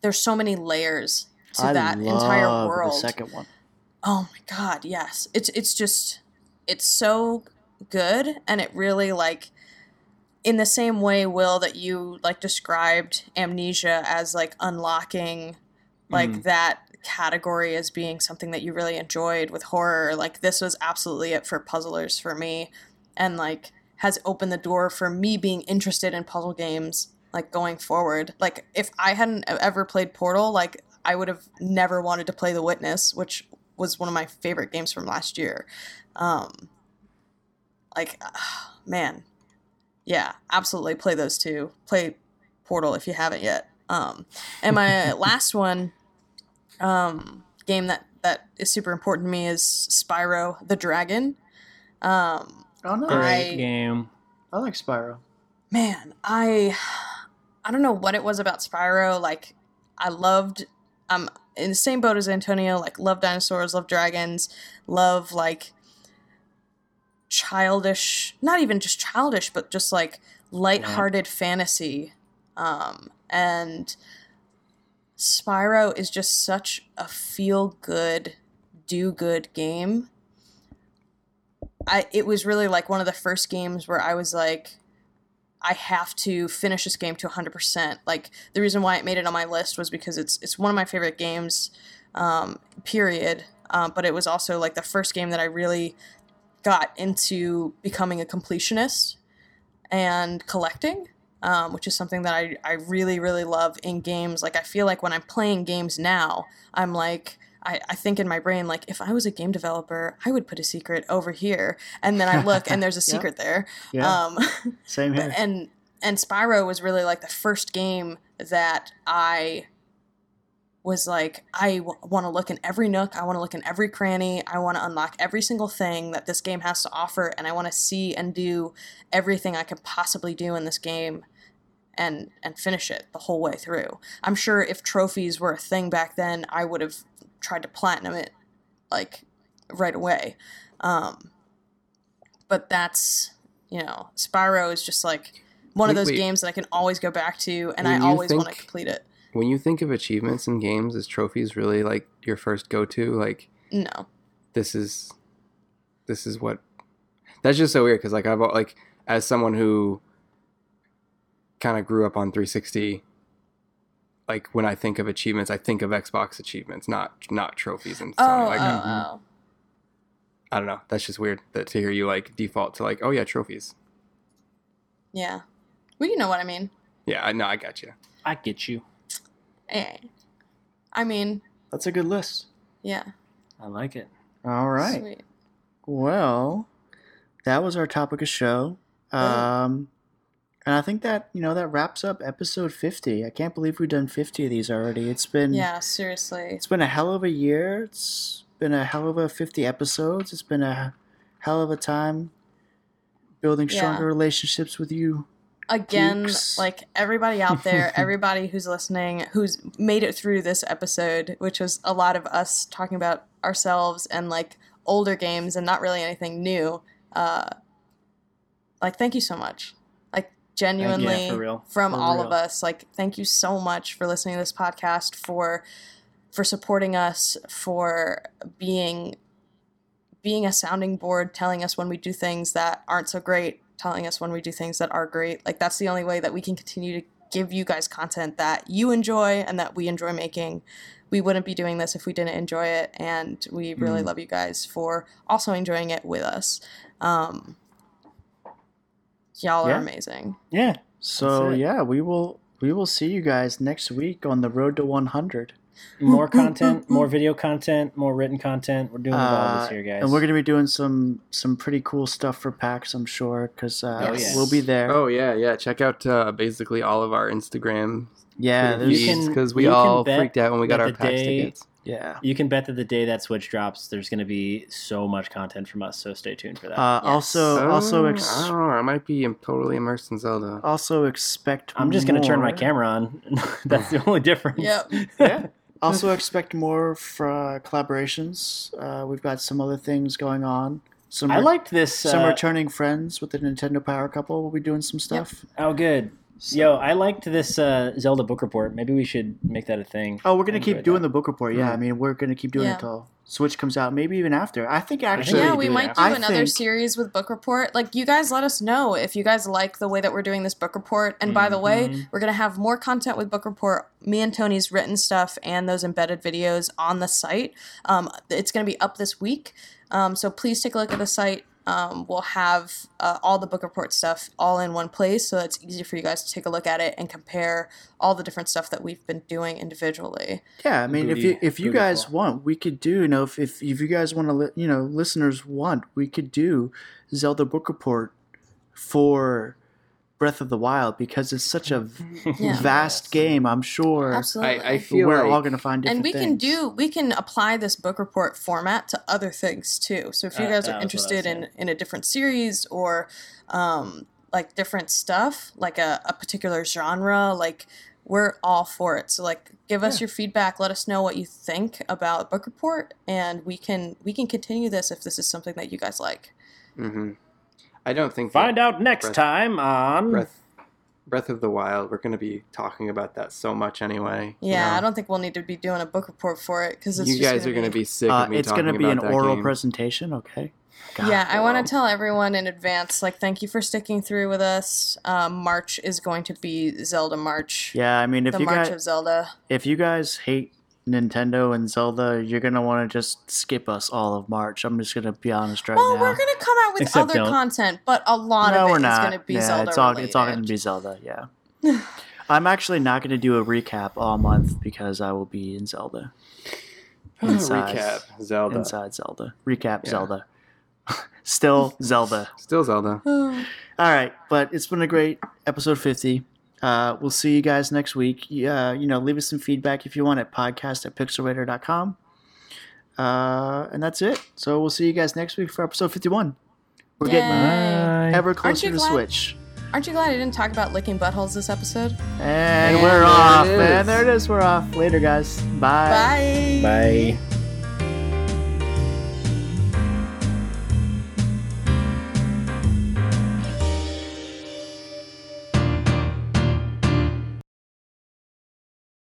there's so many layers to
I
that entire world.
The second one.
Oh my god, yes. It's it's just it's so good and it really like in the same way will that you like described amnesia as like unlocking like
Mm.
that category as being something that you really enjoyed with horror like this was absolutely it for puzzlers for me and like has opened the door for me being interested in puzzle games like going forward. Like if I hadn't ever played Portal, like I would have never wanted to play The Witness, which was one of my favorite games from last year. Um, like, man, yeah, absolutely play those two. Play Portal if you haven't yet. Um, and my last one, um, game that that is super important to me is Spyro the Dragon. Um,
Oh no,
Great
I-
game.
I like Spyro.
man, I I don't know what it was about Spyro. Like, I loved. I'm in the same boat as Antonio. Like, love dinosaurs, love dragons, love like childish. Not even just childish, but just like lighthearted fantasy. Um, and Spyro is just such a feel good, do good game. I it was really like one of the first games where I was like, I have to finish this game to 100%. Like the reason why it made it on my list was because it's it's one of my favorite games, um, period. Um, but it was also like the first game that I really got into becoming a completionist and collecting, um, which is something that I, I really, really love in games. Like I feel like when I'm playing games now, I'm like, I, I think in my brain, like, if I was a game developer, I would put a secret over here. And then I look and there's a secret there.
Yeah,
Um,
same here.
and and Spyro was really like the first game that I was like I w- want to look in every nook, I want to look in every cranny, I want to unlock every single thing that this game has to offer and I want to see and do everything I can possibly do in this game and and finish it the whole way through. I'm sure if trophies were a thing back then, I would have tried to platinum it like right away. Um but that's, you know, Spyro is just like one of those
wait.
games that I can always go back to and
When
I always want to complete it.
When you think of achievements in games, is trophies really like your first go to? Like
No.
this is this is what that's just so weird because like I've al- like as someone who kind of grew up on 360 like when I think of achievements I think of Xbox achievements not not trophies and
Oh,
Sony. like
oh,
mhm.
oh.
I don't know that's just weird that to hear you like default to like oh yeah trophies
Yeah. Well, you know what I mean.
yeah I know I got you
I get you.
Eh. I mean,
That's a good list.
yeah.
I like it.
All right.
Sweet.
Well, that was our topic of show. Um, and I think that you know that wraps up episode fifty. I can't believe we've done fifty of these already. It's been
Yeah, seriously.
It's been a hell of a year. It's been a hell of a 50 episodes. It's been a hell of a time building
Yeah.
stronger relationships with you.
Again, like everybody out there, everybody who's listening, who's made it through this episode, which was a lot of us talking about ourselves and like older games and not really anything new. Uh, like, thank you so much. Like, genuinely,
real.
from
For
all of us, like, thank you so much for listening to this podcast, for for supporting us, for being being a sounding board, telling us when we do things that aren't so great, telling us when we do things that are great. Like that's the only way that we can continue to give you guys content that you enjoy and that we enjoy making. We wouldn't be doing this if we didn't enjoy it, and we really
Mm.
love you guys for also enjoying it with us. Um, y'all are amazing.
Yeah.
So yeah, we will we will see you guys next week on the road to 100.
More content, more video content, more written content. We're doing it all this
Uh,
year, guys.
And we're going to be doing some some pretty cool stuff for PAX, I'm sure, because uh,
Oh, yes.
we'll be there.
oh yeah yeah check out uh, basically all of our Instagram
yeah,
You can-
because we
you can
all
bet
freaked out when we got
that
our
the
PAX
day-
tickets
yeah.
You can bet that the day that Switch drops, there's going to be so much content from us. So stay tuned for that.
Uh,
Yes.
Also, also,
Oh,
ex-
I don't know I might be im- totally immersed in Zelda
also expect.
I'm just going to turn my
more-
camera on. That's the only difference.
Yep.
yeah. Also expect more for uh, collaborations. Uh, we've got some other things going on. Some
I
re-
liked this.
some
uh,
returning friends with the Nintendo Power Couple. We'll be doing some stuff.
Oh, good. Yo, I liked this uh, Zelda book report. Maybe we should make that a thing.
Oh, we're gonna keep doing
that.
the book report. Yeah,
Mhm.
I mean, we're gonna keep doing
Yeah.
it till Switch comes out. Maybe even after. I think
think
actually.
yeah,
we
we
do it
might do.
I
another
think-
series with book report. Like you guys let us know if you guys like the way that we're doing this book report. And by the way,
Mhm.
we're gonna have more content with book report. Me and Tony's written stuff and those embedded videos on the site. Um, it's gonna be up this week. Um, so please take a look at the site. Um, we'll have uh, all the book report stuff all in one place, so it's easy for you guys to take a look at it and compare all the different stuff that we've been doing individually.
Yeah, I mean, if you if you
booty
guys want, we could do. You know, if if, if you guys want to, li- you know, listeners want, we could do Zelda book report for Breath of the Wild because it's such a
Yeah.
vast
Yes.
game. I'm sure
Absolutely.
I, I feel
we're
like
all going to find different
and we can do we can apply this book report format to other things too so if you
Uh,
guys are
was what I was
interested in in a different series or um like different stuff like a, a particular genre like we're all for it so like give us
Yeah.
your feedback let us know what you think about book report and we can we can continue this if this is something that you guys like
hmm I don't think
Find out next
Breath-
time on.
Breath Breath of the Wild. We're going to be talking about that so much anyway. you
yeah
know?
i don't think we'll need to be doing a book report for it because it's
You
just
guys are going to be sick
Uh,
of me
it's going to be an oral
game.
presentation. Okay. God.
yeah, I want to tell everyone in advance, like, thank you for sticking through with us. Um, March is going to be Zelda March.
Yeah, I mean, if
the
you
March
guys
of Zelda.
if you guys hate Nintendo and Zelda, you're gonna want to just skip us all of March. I'm just gonna be honest right
Well,
now.
Well, we're going to come out with
Except
other
don't.
content, but a lot
no,
of
we're
it is
not.
going to be
yeah,
Zelda.
it's all it's all gonna be Zelda. Yeah. I'm actually not gonna do a recap all month because I will be in Zelda. Inside.
Recap Zelda.
Inside Zelda. Recap
Yeah.
Zelda. Still Zelda.
Still Zelda.
All right, but it's been a great episode 50. Uh, we'll see you guys next week. Uh, you know, leave us some feedback if you want at podcast at pixelraider.com. Uh, and that's it. So we'll see you guys next week for episode 51. We're getting
Yay.
ever
you
closer to
glad-
Switch.
Aren't you glad I didn't talk about licking buttholes this episode?
And
And
we're off,
it
man. There it is. We're off. Later, guys. Bye.
Bye.
Bye.